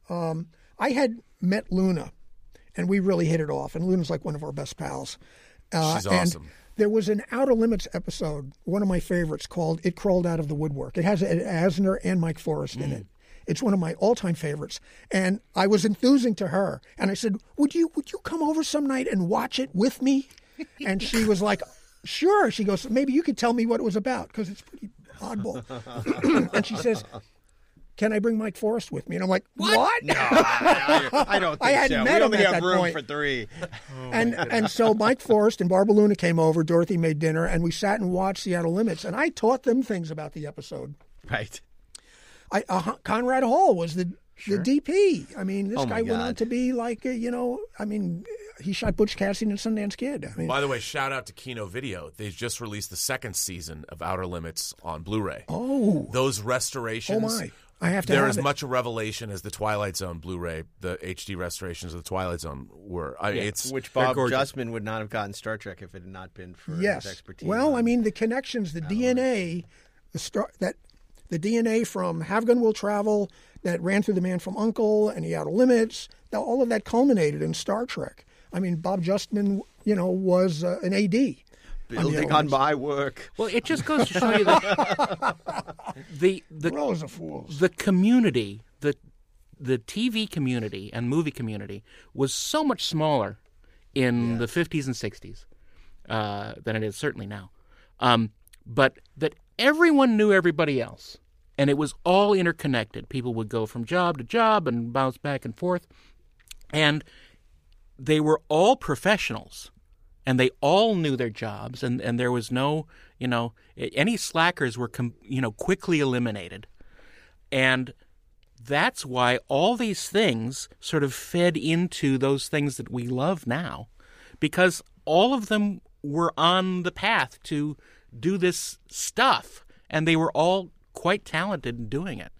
um, I had met Luna, and we really hit it off. And Luna's like one of our best pals. Uh, She's and awesome. There was an Outer Limits episode, one of my favorites, called "It Crawled Out of the Woodwork." It has Ed Asner and Mike Forest in Mm. it. It's one of my all-time favorites, and I was enthusing to her, and I said, "Would you would you come over some night and watch it with me?" And she was like, "Sure." She goes, "Maybe you could tell me what it was about because it's pretty oddball." and she says, "Can I bring Mike Forest with me?" And I'm like, "What?" No, I, I- I don't think I hadn't so. met we him only at have that room point. for three. Oh, and and so Mike Forest and Barbara Luna came over. Dorothy made dinner, and we sat and watched Seattle Limits. And I taught them things about the episode. Right. I uh, Conrad Hall was the the DP. I mean, this Oh, my guy went on to be like uh, you know. I mean, he shot Butch Cassidy and Sundance Kid. I mean, By the way, shout out to Kino Video. They just released the second season of Outer Limits on Blu-ray. oh, Those restorations. Oh, my. I have to They're have as it. much a revelation as the Twilight Zone Blu-ray, the HD restorations of the Twilight Zone were. I, it's Which Bob. Justman would not have gotten Star Trek if it had not been for yes. his expertise. Well, I mean, the connections, the DNA, the star that the DNA from Have Gun Will Travel that ran through the Man from Uncle and the Outer Limits, that- all of that culminated in Star Trek. I mean, Bob Justman, you know, was uh, an AD. building on my work. Well, it just goes to show you that the the Rows of fools. the community, the the TV community and movie community was so much smaller in the 50s and 60s uh, than it is certainly now. Um, but that everyone knew everybody else, and it was all interconnected. People would go from job to job and bounce back and forth, and they were all professionals. And they all knew their jobs. And, and there was no you know any slackers were you know quickly eliminated. And that's why all these things sort of fed into those things that we love now. Because all of them were on the path to do this stuff and they were all quite talented in doing it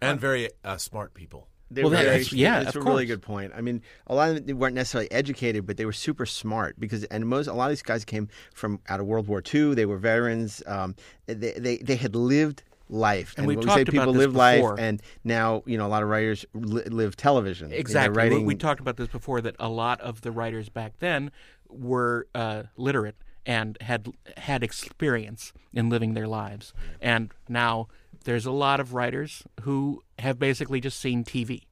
and very uh, smart people. They Well, were very- that's- yeah, it's of a really good point. I mean, a lot of them they weren't necessarily educated, but they were super smart because, and most a lot of these guys came from out of World War II. They were veterans. Um, they, they they had lived life, And we've when we say talked about people this live life, before. and now you know a lot of writers li- live television. You know, Exactly. We- We, talked about this before that a lot of the writers back then were uh, literate and had had experience in living their lives. And now there's a lot of writers who have basically just seen TV.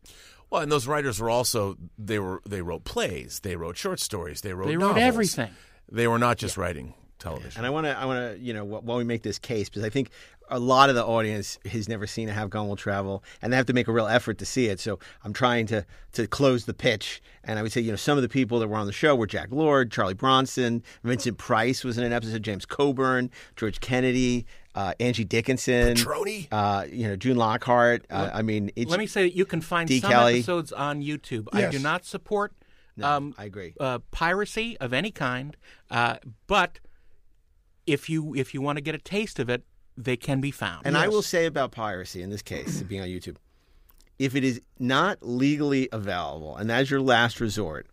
Well, and those writers were also they were they wrote plays, they wrote short stories, they wrote They wrote novels. everything. They were not just writing television. And I want to, I want to, you know, wh- while we make this case, because I think a lot of the audience has never seen a Have Gun Will Travel, and they have to make a real effort to see it. So I'm trying to to close the pitch. And I would say, you know, some of the people that were on the show were Jack Lord, Charlie Bronson, Vincent Price was in an episode, James Coburn, George Kennedy, uh, Angie Dickinson, Petroni? uh, you know, June Lockhart. Uh, I mean, it's, Let me say that you can find D. some Kelly. episodes on YouTube. I do not support um, I agree. uh, piracy of any kind, uh, but if you if you want to get a taste of it, they can be found. And I will say about piracy in this case, being on YouTube, if it is not legally available and that's your last resort,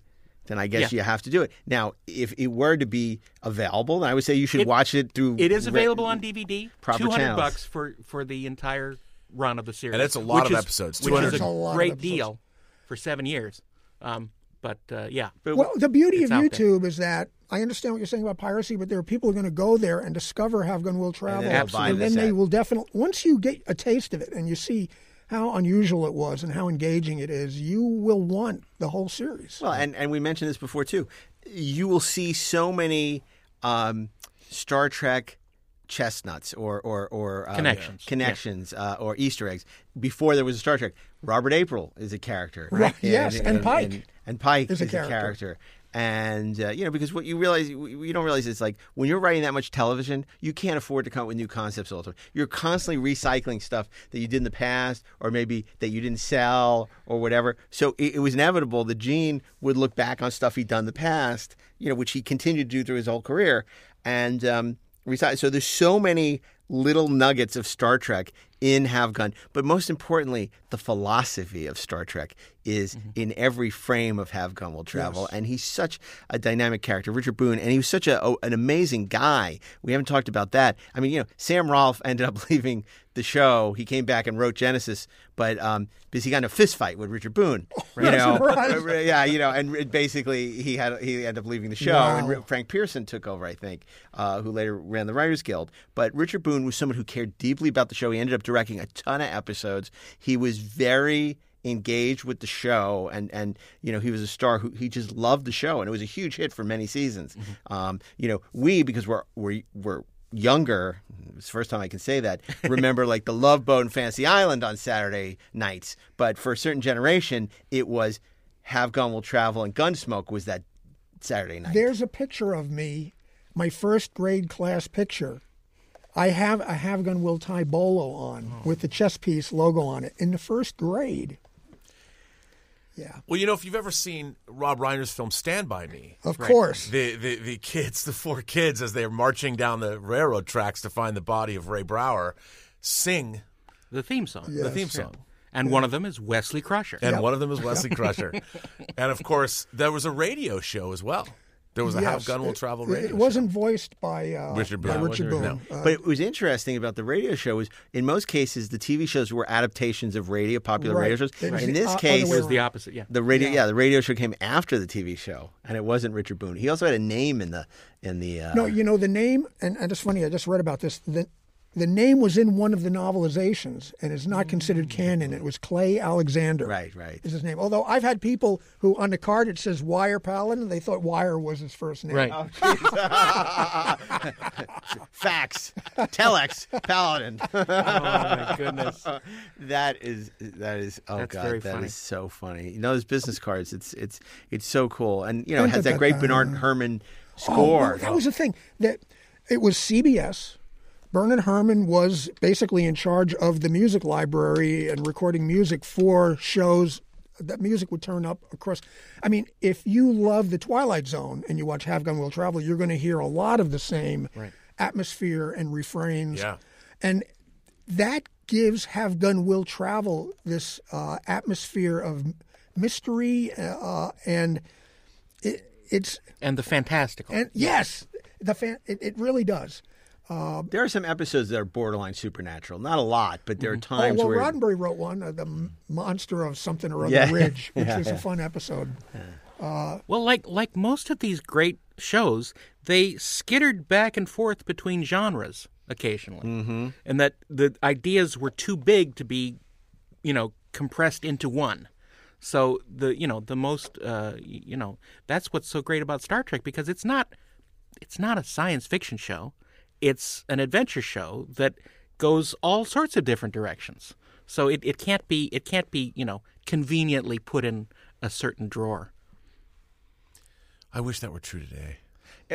then I guess Yeah. you have to do it. Now, if it were to be available, then I would say you should It- watch it through. It is re- available on DVD. proper Two hundred channels. bucks for for the entire run of the series, And it's a lot which of is- episodes, which 200. is It's a lot a of great deal for seven years. Um, but uh, yeah, Well, the beauty of. YouTube is that I understand what you're saying about piracy, but there are people who are going to go there and discover Have Gun Will Travel, they'll and then they will definitely once you get a taste of it and you see how unusual it was and how engaging it is, you will want the whole series. Well, and, and we mentioned this before too. You will see so many um, Star Trek chestnuts or or or um, Connections. connections, uh, or Easter eggs before there was a Star Trek. Robert April is a character, Right, yes, and Pike and, and Pike is is, a a character. And uh, you know, because what you realize, you don't realize it's like when you're writing that much television, you can't afford to come up with new concepts all the time. You're constantly recycling stuff that you did in the past, or maybe that you didn't sell, or whatever. So it, it was inevitable that Gene would look back on stuff he'd done in the past, you know, which he continued to do through his whole career, and um. So there's so many little nuggets of Star Trek in Have Gun, but most importantly, the philosophy of Star Trek is mm-hmm. in every frame of Have Gun Will Travel, and he's such a dynamic character, Richard Boone, and he was such a, a- an amazing guy. We haven't talked about that. I mean, you know, Sam Rolfe ended up leaving the show. He came back and wrote Genesis, but um, because he got in a fist fight with Richard Boone, you know, Surprise. yeah, you know, and basically he had he ended up leaving the show, and Frank Pierson took over, I think, uh, who later ran the Writers Guild. But Richard Boone was someone who cared deeply about the show. He ended up directing a ton of episodes. He was very engaged with the show and and you know he was a star who he just loved the show and it was a huge hit for many seasons um you know we because we're we're, we're younger it's the first time i can say that remember like the love boat and fantasy island on saturday nights but for a certain generation it was have gun will travel and gunsmoke was that saturday night There's a picture of me, my first grade class picture. I have a Have Gun Will Tie bolo on Oh. with the chess piece logo on it in the first grade. Yeah, Well, you know, if you've ever seen Rob Reiner's film Stand By Me, of course. the, the the kids, the four kids, as they're marching down the railroad tracks to find the body of Ray Brower, sing the theme song, the theme song. and one of them is Wesley Crusher. And one of them is Wesley Crusher. and of course, there was a radio show as well. There was a Have Yes, Gun Will it- Travel it- radio It wasn't voiced by uh, Richard by Boone. Richard Boone. no. Uh, But it was interesting about the radio show was in most cases the TV shows were adaptations of radio popular Right. radio shows. It was In this o- case, It was the opposite. Yeah. the radio yeah. the radio show came after the TV show, and it wasn't Richard Boone. He also had a name in the in the uh, no, you know the name, and, and it's funny. I just read about this. The, the name was in one of the novelizations, and it's not considered mm-hmm. canon. It was Clay Alexander. right right. Is his name? Although I've had people who on the card it says Wire Paladin, they thought Wire was his first name. Right. Oh, Fax, telex, paladin. oh my goodness. that is that is oh That's god very that is funny. so funny. You know those business cards. It's it's it's so cool, and you know it Dun, has that great Bernard dun. Herrmann Oh, score. that was the thing that it was CBS. Bernard Herrmann was basically in charge of the music library and recording music for shows. That music would turn up across. I mean, if you love the Twilight Zone and you watch Have Gun Will Travel, you're going to hear a lot of the same atmosphere and refrains. Yeah. And that gives Have Gun Will Travel this uh, atmosphere of mystery uh, and it, it's And the fantastical. and yes, the fan, it, it really does. There are some episodes that are borderline supernatural. Not a lot, but there are Oh times well, where Roddenberry wrote one, uh, the monster of something or other Yeah. ridge, which Yeah, was yeah. a fun episode. Well, like like most of these great shows, they skittered back and forth between genres occasionally, mm-hmm. and that the ideas were too big to be, you know, compressed into one. So the you know the most uh, you know that's what's so great about Star Trek because it's not it's not a science fiction show, it's an adventure show that goes all sorts of different directions. So it, it can't be it can't be you know conveniently put in a certain drawer. I wish that were true today.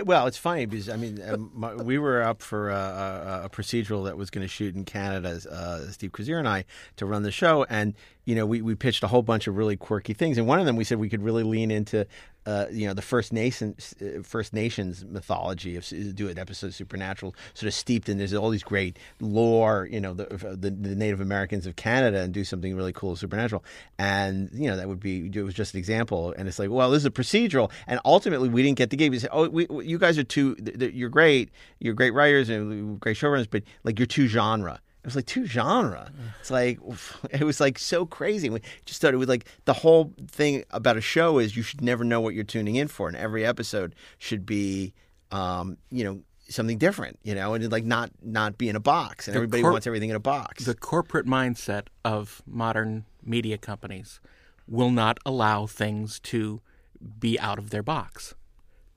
Well, it's funny because I mean, um, my, we were up for a, a, a procedural that was going to shoot in Canada, uh, Steve Krazier and I, to run the show, and you know, we, we pitched a whole bunch of really quirky things, and one of them we said we could really lean into, uh, you know, the First Nations uh, First Nations mythology of do an episode of Supernatural, sort of steeped in there's all these great lore, you know, the, the the Native Americans of Canada, and do something really cool Supernatural, and you know that would be it was just an example, and it's like, well, this is a procedural, and ultimately we didn't get the game. We said, oh, we, you guys are too, you're great, you're great writers and great showrunners, but like you're too genre. It was like two genre. It's like it was like so crazy. We just started with like the whole thing about a show is you should never know what you're tuning in for, and every episode should be, um, you know, something different. You know, and like not not be in a box, and everybody cor- wants everything in a box. The corporate mindset of modern media companies will not allow things to be out of their box.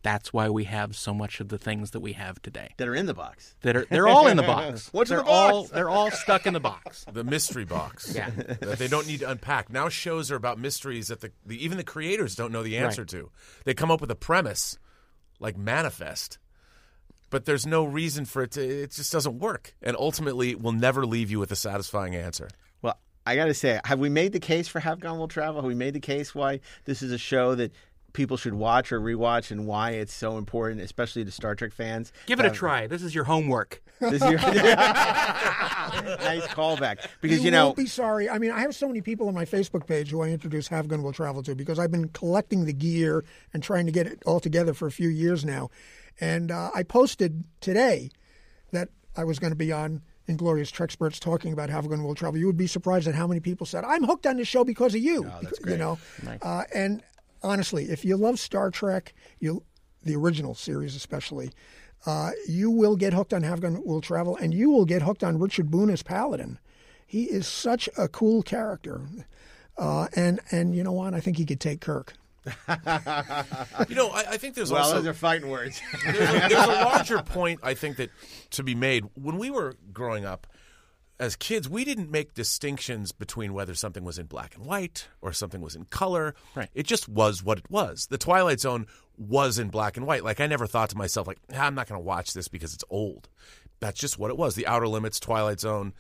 That's why we have so much of the things that we have today. that are in the box. That are they're all in the box. What's they're the box? all they're all stuck in the box. The mystery box. Yeah. that they don't need to unpack. Now shows are about mysteries that the, the even the creators don't know the answer Right. to. They come up with a premise, like Manifest, but there's no reason for it to. It just doesn't work, and ultimately will never leave you with a satisfying answer. Well, I got to say, have we made the case for Have Gun Will Travel? Have we made the case why this is a show that people should watch or rewatch, and why it's so important, especially to Star Trek fans? Give it a try. This is your homework. This is your nice callback because you, know won't be sorry. I mean, I have so many people on my Facebook page who I introduce Have Gun Will Travel to because I've been collecting the gear and trying to get it all together for a few years now. And uh, I posted today that I was going to be on Inglorious Treksperts talking about Have Gun Will Travel. You would be surprised at how many people said, "I'm hooked on this show because of you." Oh, that's You great. know, uh, and honestly, if you love Star Trek, you the original series especially. Uh, you will get hooked on Have Gun Will Travel, and you will get hooked on Richard Boone as Paladin. He is such a cool character, uh, and and you know what? I think he could take Kirk. You know, I, I think there's well, also those are fighting words. there's, a, there's a larger point I think that to be made. When we were growing up as kids, we didn't make distinctions between whether something was in black and white or something was in color. Right. It just was what it was. The Twilight Zone was in black and white. Like I never thought to myself, like "Ah, I'm not going to watch this because it's old. That's just what it was. The Outer Limits, Twilight Zone,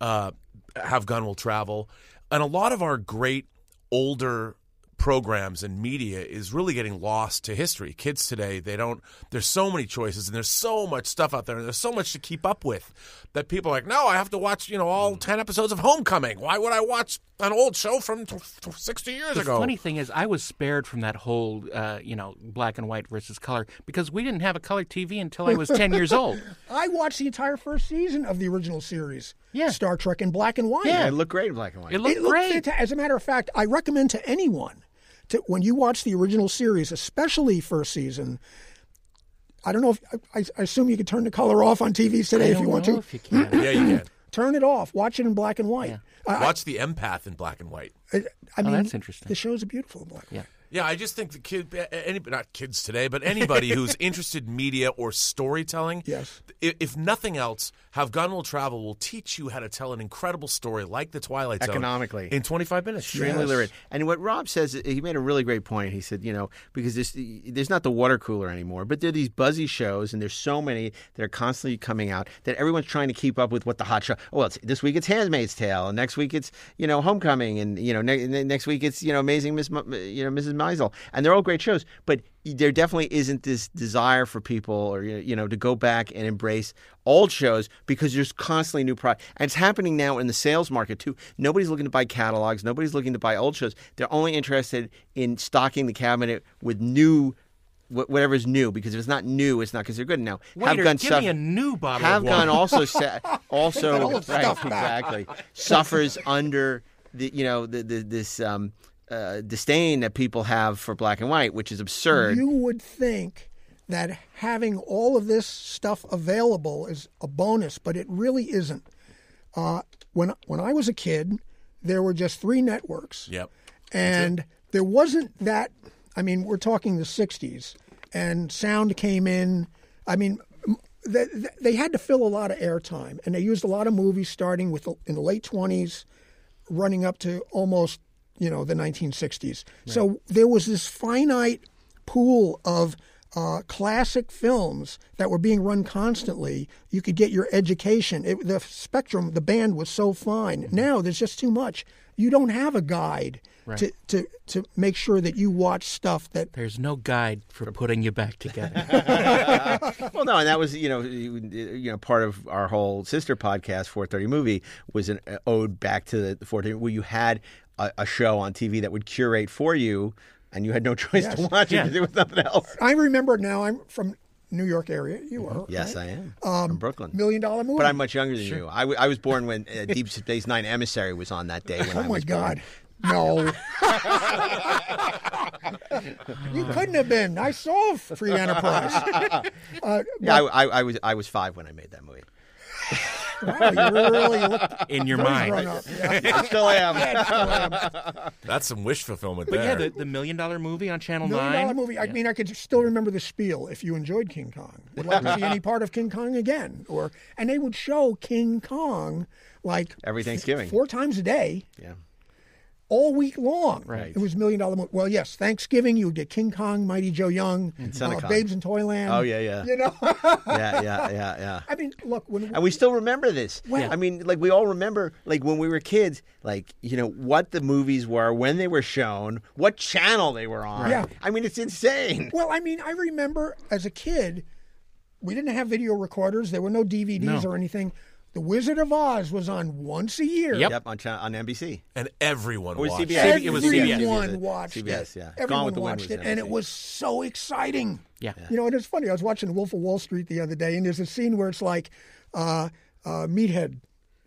uh, Have Gun Will Travel, and a lot of our great older programs and media is really getting lost to history. Kids today, they don't there's so many choices and there's so much stuff out there and there's so much to keep up with that people are like, "No, I have to watch, you know, all 10 episodes of Homecoming. Why would I watch an old show from t- t- 60 years The ago?" The funny thing is, I was spared from that whole, uh, you know, black and white versus color because we didn't have a color TV until I was 10 years old. I watched the entire first season of the original series, Yeah. Star Trek in black and white. Yeah. it looked great in black and white. It looked It looked great. fanta- As a matter of fact, I recommend to anyone to when you watch the original series, especially first season. I don't know if I, I assume you could turn the color off on TVs today I if you want to. if you can. yeah, you can. Turn it off. Watch it in black and white. I, Watch The Empath in black and white. I, I oh, mean, that's interesting. The show's are beautiful in black. and Yeah. white. Yeah, I just think the kid, any, not kids today, but anybody who's interested in media or storytelling, Yes. i- if nothing else, Have Gun Will Travel will teach you how to tell an incredible story like The Twilight Zone Economically. in 25 minutes. extremely Yes. literate. And what Rob says, he made a really great point. He said, you know, because there's, there's not the water cooler anymore, but there are these buzzy shows, and there's so many that are constantly coming out that everyone's trying to keep up with what the hot show. Oh, well, this week it's Handmaid's Tale, and next week it's you know Homecoming, and you know ne- next week it's you know Amazing Miss, you know Mrs. Maisel, and they're all great shows. But there definitely isn't this desire for people, or you know, to go back and embrace old shows because there's constantly new product, and it's happening now in the sales market too. Nobody's looking to buy catalogs. Nobody's looking to buy old shows. They're only interested in stocking the cabinet with new. wh- Whatever's new, because if it's not new, it's not because they're good. Now, Waiter, Have Gun give suffer- me a new bottle Have Gun also sa- also right, exactly suffers under the you know the, the this um, uh, disdain that people have for black and white, which is absurd. You would think that having all of this stuff available is a bonus, but it really isn't. Uh, when when I was a kid, there were just three networks, Yep. and there wasn't that. I mean, we're talking the '60s, and sound came in. I mean, they, they had to fill a lot of airtime, and they used a lot of movies starting with the, in the late 20s, running up to almost you know the 1960s. So there was this finite pool of uh, classic films that were being run constantly. You could get your education. It, the spectrum, the band was so fine. Now there's just too much. You don't have a guide to, to to make sure that you watch stuff that There's no guide for putting you back together. well, no, and that was you know you you know part of our whole sister podcast, 430 movie, was an ode back to the 430 where you had a, a show on TV that would curate for you, and you had no choice to Yes. watch it Yeah. because there was nothing else. I remember now. I'm from New York area. You are Yes, right? I am from Brooklyn. Million Dollar Movie. But I'm much younger than you. I, w- I was born when uh, Deep Space Nine Emissary was on that day. When Oh I my was born. God. No. you couldn't have been. I saw Free Enterprise. Uh, Yeah, I, I, I was I was five when I made that movie. Wow, you really looked in your very mind. grown up. Yeah. I still am. That's some wish fulfillment But yeah, the, the million dollar movie on Channel Million 9. dollar movie. I mean, I could still remember the spiel. If you enjoyed King Kong, would like to see any part of King Kong again, or and they would show King Kong like Every Thanksgiving. four times a day, Yeah. All week long. Right. It was Million Dollar Movie. Well, yes, Thanksgiving you would get King Kong, Mighty Joe Young, of uh, Babes in Toyland. Oh yeah, yeah, You know. yeah, yeah, yeah, yeah. I mean, look when And we still remember this. Well- I mean, like we all remember, like when we were kids, like you know what the movies were, when they were shown, what channel they were on. Yeah. I mean, it's insane. Well, I mean, I remember as a kid, we didn't have video recorders. There were no DVDs or anything. The Wizard of Oz was on once a year. Yep. Yep, on cha- on NBC. and everyone Or watched. CBS. It was CBS. Everyone CBS. watched CBS, it. yeah. Gone Everyone with the Wind watched was it, and NBC. it was so exciting. Yeah. You know, and it's funny. I was watching Wolf of Wall Street the other day, and there's a scene where it's like uh, uh, Meathead,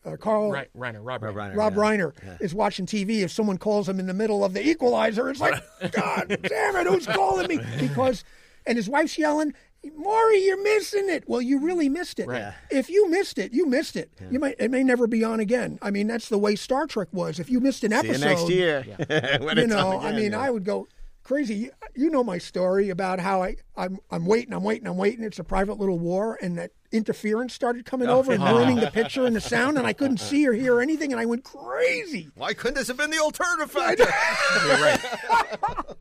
uh, Carl. Right, Reiner, Rob, Rob Reiner. Reiner, Rob yeah. Reiner is watching TV. If someone calls him in the middle of the Equalizer, it's like, God damn it, who's calling me? Because, and his wife's yelling, Maury, you're missing it. Well, you really missed it. Right. If you missed it, you missed it. You might it may never be on again. I mean, that's the way Star Trek was. If you missed an See episode, you next year. when you know, on I mean, yeah. I would go crazy. You, you know my story about how I I'm I'm waiting, I'm waiting, I'm waiting. It's a private little war, and that interference started coming Oh, over and ruining the picture and the sound, and I couldn't see or hear anything, and I went crazy. Why couldn't this have been the alternative factor?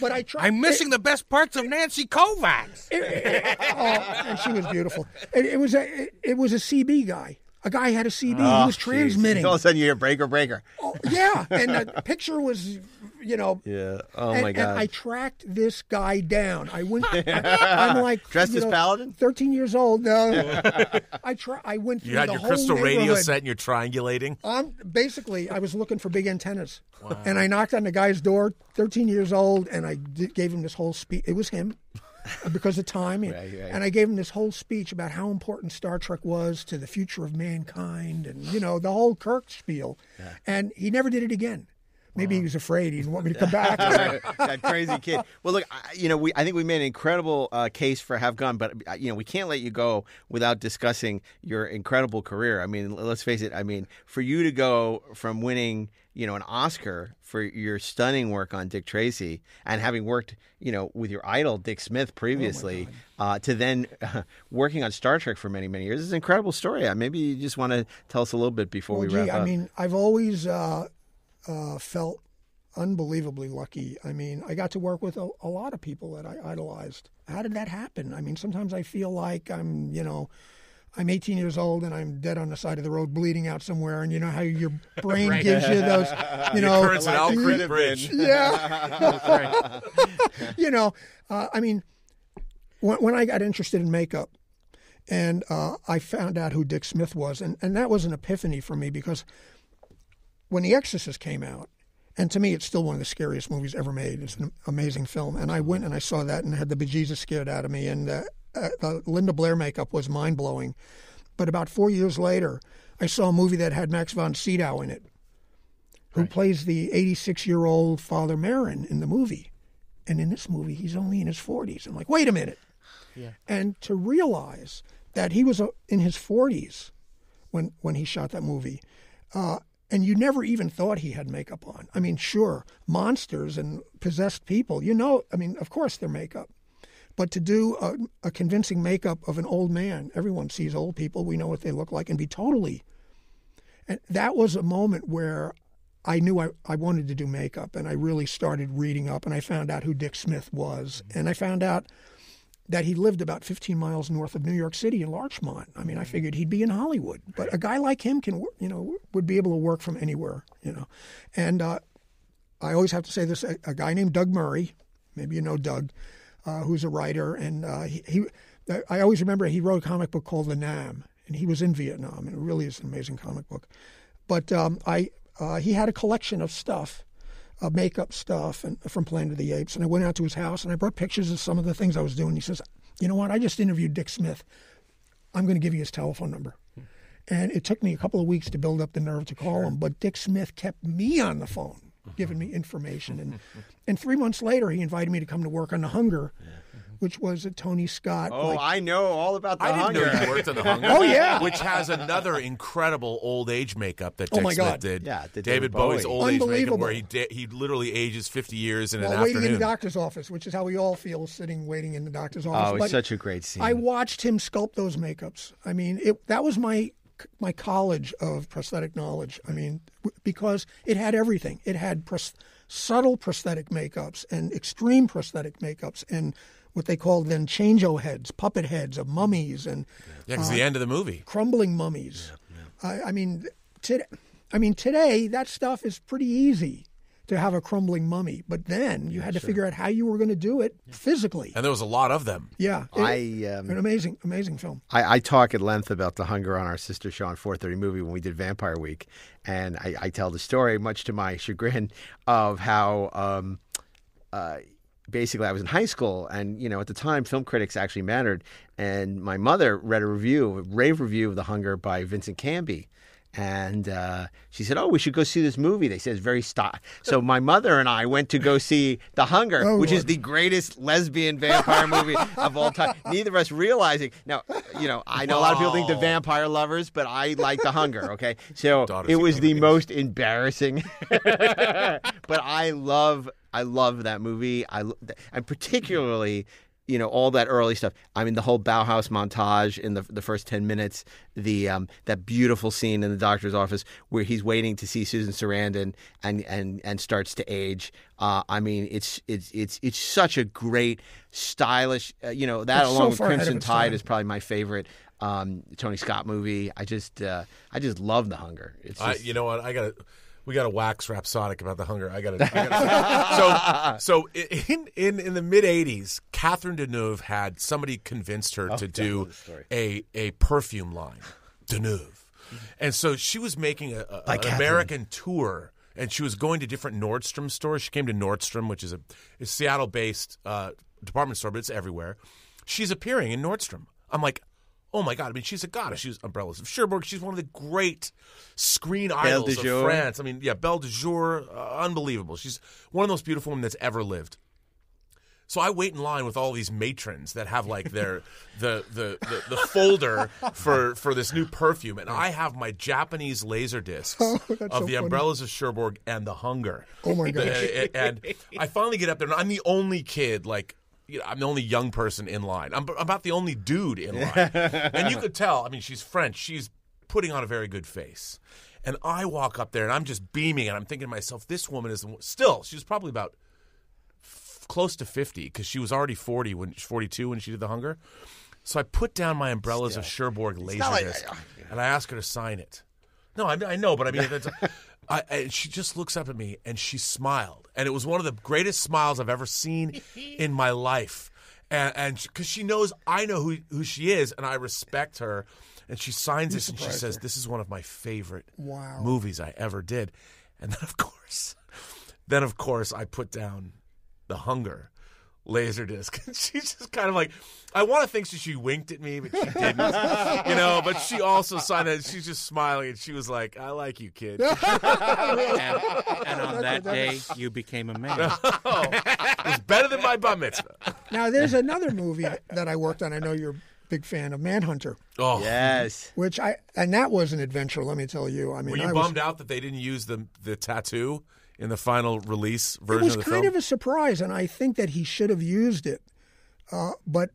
But I tried. I'm missing the best parts of Nancy Kovacs. oh, and she was beautiful. It, it was a it, it was a CB guy. A guy had a CB. he oh, was Jeez. transmitting. All of a sudden, you hear breaker, breaker. Oh, yeah, and the picture was, you know. Yeah. Oh and, my and God. I tracked this guy down. I went. I, am like Dressed as know, Paladin? Thirteen years old. No, I try. I went through You had the your whole crystal radio set and you're triangulating. Um, basically, I was looking for big antennas, and I knocked on the guy's door. Thirteen years old, and I did, gave him this whole speech. It was him. Because of time, Right, right. and I gave him this whole speech about how important Star Trek was to the future of mankind, and you know the whole Kirk spiel, and he never did it again. Maybe he was afraid he didn't want me to come back. that crazy kid. Well, look, I, you know, we I think we made an incredible uh, case for Have Gun, but uh, you know, we can't let you go without discussing your incredible career. I mean, let's face it. I mean, for you to go from winning, you know, an Oscar for your stunning work on Dick Tracy and having worked, you know, with your idol Dick Smith previously, uh, to then uh, working on Star Trek for many, many years is an incredible story. Uh, maybe you just want to tell us a little bit before Well, we gee, wrap I mean, I've always uh, felt unbelievably lucky. I mean, I got to work with a, a lot of people that I idolized. How did that happen? I mean, sometimes I feel like I'm, you know, I'm 18 years old and I'm dead on the side of the road, bleeding out somewhere, and you know how your brain Right. gives you those, you know, Occurrence at Elk Creek Bridge. yeah, you know, uh, I mean, when, when I got interested in makeup, and uh, I found out who Dick Smith was, and, and that was an epiphany for me because when The Exorcist came out, and to me, it's still one of the scariest movies ever made. It's an amazing film, and I went and I saw that and had the bejesus scared out of me. And uh, uh, the Linda Blair makeup was mind blowing. But about four years later, I saw a movie that had Max von Sydow in it, who plays the 86 year old Father Merrin in the movie. And in this movie, he's only in his 40s. I'm like, wait a minute. And to realize that he was uh, in his 40s when when he shot that movie, uh, and you never even thought he had makeup on. I mean, sure, monsters and possessed people, you know. I mean, of course they're makeup, but to do a, a convincing makeup of an old man, everyone sees old people. We know what they look like, and be totally. And that was a moment where I knew I, I wanted to do makeup, and I really started reading up, and I found out who Dick Smith was, mm-hmm. and I found out that he lived about 15 miles north of New York City in Larchmont. I mean, I figured he'd be in Hollywood, but a guy like him can, you know, would be able to work from anywhere, you know. And uh, I always have to say this: a, a guy named Doug Murray, maybe you know Doug, uh, who's a writer, and uh, he, he, I always remember he wrote a comic book called The Nam, and he was in Vietnam, and it really is an amazing comic book. But um, I, uh, he had a collection of stuff uh, makeup stuff and from Planet of the Apes. And I went out to his house and I brought pictures of some of the things I was doing. He says, "You know what? I just interviewed Dick Smith. I'm going to give you his telephone number." And it took me a couple of weeks to build up the nerve to call him, but Dick Smith kept me on the phone, giving me information. And and three months later, he invited me to come to work on The Hunger, which was a Tony Scott. Oh, like, I know all about the I didn't hunger. know you worked on the Hunger. Oh, yeah. which has another incredible old age makeup that Oh, Dick my Smith God. did. Yeah, David, David Bowie's Bowie. old age makeup, where he da- he literally ages fifty years in while an waiting in the doctor's office, which is how we all feel sitting waiting in the doctor's office. Oh, it's But such a great scene. I watched him sculpt those makeups. I mean, it that was my my college of prosthetic knowledge. I mean, because it had everything. It had pros- subtle prosthetic makeups and extreme prosthetic makeups and what they called then change-o heads, puppet heads of mummies and yeah, because the end of the movie. crumbling mummies. I, I mean, today, I mean today that stuff is pretty easy to have a crumbling mummy, but then you had to figure out how you were going to do it physically. And there was a lot of them. Yeah, it- I um, an amazing, amazing film. I, I talk at length about the hunger on our sister show on 4:30 movie when we did Vampire Week, and I, I tell the story, much to my chagrin, of how um, uh, basically I was in high school, and you know at the time film critics actually mattered, and my mother read a review, a rave review of The Hunger by Vincent Canby. And uh, she said, "Oh, we should go see this movie." They said it's very style. So my mother and I went to go see The Hunger, Oh, which is the greatest lesbian vampire movie of all time. Neither of us realizing. Now, you know, I know a lot of people think the vampire lovers, but I like The Hunger. Okay, so Daughters it was the most embarrassing, but I love, I love that movie. I lo- and particularly. You know all that early stuff. I mean, the whole Bauhaus montage in the the first ten minutes, the um, that beautiful scene in the doctor's office where he's waiting to see Susan Sarandon and and and starts to age. Uh, I mean, it's it's it's it's such a great, stylish. Uh, you know that It's so along with far ahead of Crimson Tide time. is probably my favorite um, Tony Scott movie. I just uh, I just love The Hunger. It's I, you know what? I got to. We got to wax rhapsodic about the hunger. I got to. so, so in in in the mid '80s, Catherine Deneuve had somebody convinced her to do a a perfume line, Deneuve, and so she was making a, a- an Catherine. American tour, and she was going to different Nordstrom stores. She came to Nordstrom, which is a, a Seattle-based uh, department store, but it's everywhere. She's appearing in Nordstrom. I'm like. Oh my God! I mean, she's a goddess. She's Umbrellas of Cherbourg. She's one of the great screen idols of. France. I mean, yeah, Belle de Jour, uh, unbelievable. She's one of the most beautiful women that's ever lived. So I wait in line with all these matrons that have like their the, the the the folder for for this new perfume, and I have my Japanese laser discs Oh, of so the funny. umbrellas of Cherbourg and the Hunger. Oh, my gosh. Uh, and I finally get up there, and I'm the only kid like. You know, I'm the only young person in line. I'm I'm about the only dude in line, and you could tell. I mean, she's French. She's putting on a very good face, and I walk up there, and I'm just beaming, and I'm thinking to myself, this woman is still. She was probably about close to 50 because she was already 40 when 42 when she did the hunger So I put down my umbrellas of Cherbourg not like- and I ask her to sign it. No, I, I know, but I mean, I, and she just looks up at me and she smiled, and it was one of the greatest smiles I've ever seen in my life, and and because she knows I know who who she is, and I respect her, and she signs this and she says, "This is one of my favorite Wow. movies I ever did," and then of course, then of course I put down the hunger laserdisc and she's just kind of like i want to think that she winked at me but she didn't you know but she also signed it she's just smiling and she was like i like you kid And, and on that day, you became a man. oh, it was better than my bar mitzvah Now, there's another movie that I worked on. I know you're a big fan of Manhunter, oh Yes. which I and that was an adventure. Let me tell you. I mean, were you I was, bummed out that they didn't use the the tattoo in the final release version it was of kind film of a surprise, and I think that he should have used it. Uh, but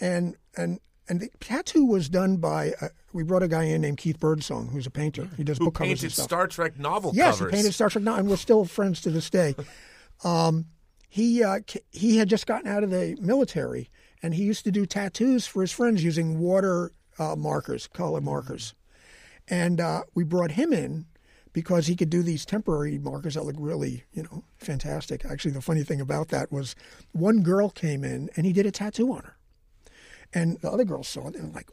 and and and the tattoo was done by uh, we brought a guy in named Keith Birdsong, who's a painter. He does who book covers and painted stuff. star trek novel yes, covers he painted Star Trek Now, and we're still friends to this day. Um, he uh, he had just gotten out of the military, and he used to do tattoos for his friends using water uh, markers, color markers. And uh, we brought him in because he could do these temporary markers that look really, you know, fantastic. Actually, the funny thing about that was one girl came in and he did a tattoo on her. And the other girls saw it and were like,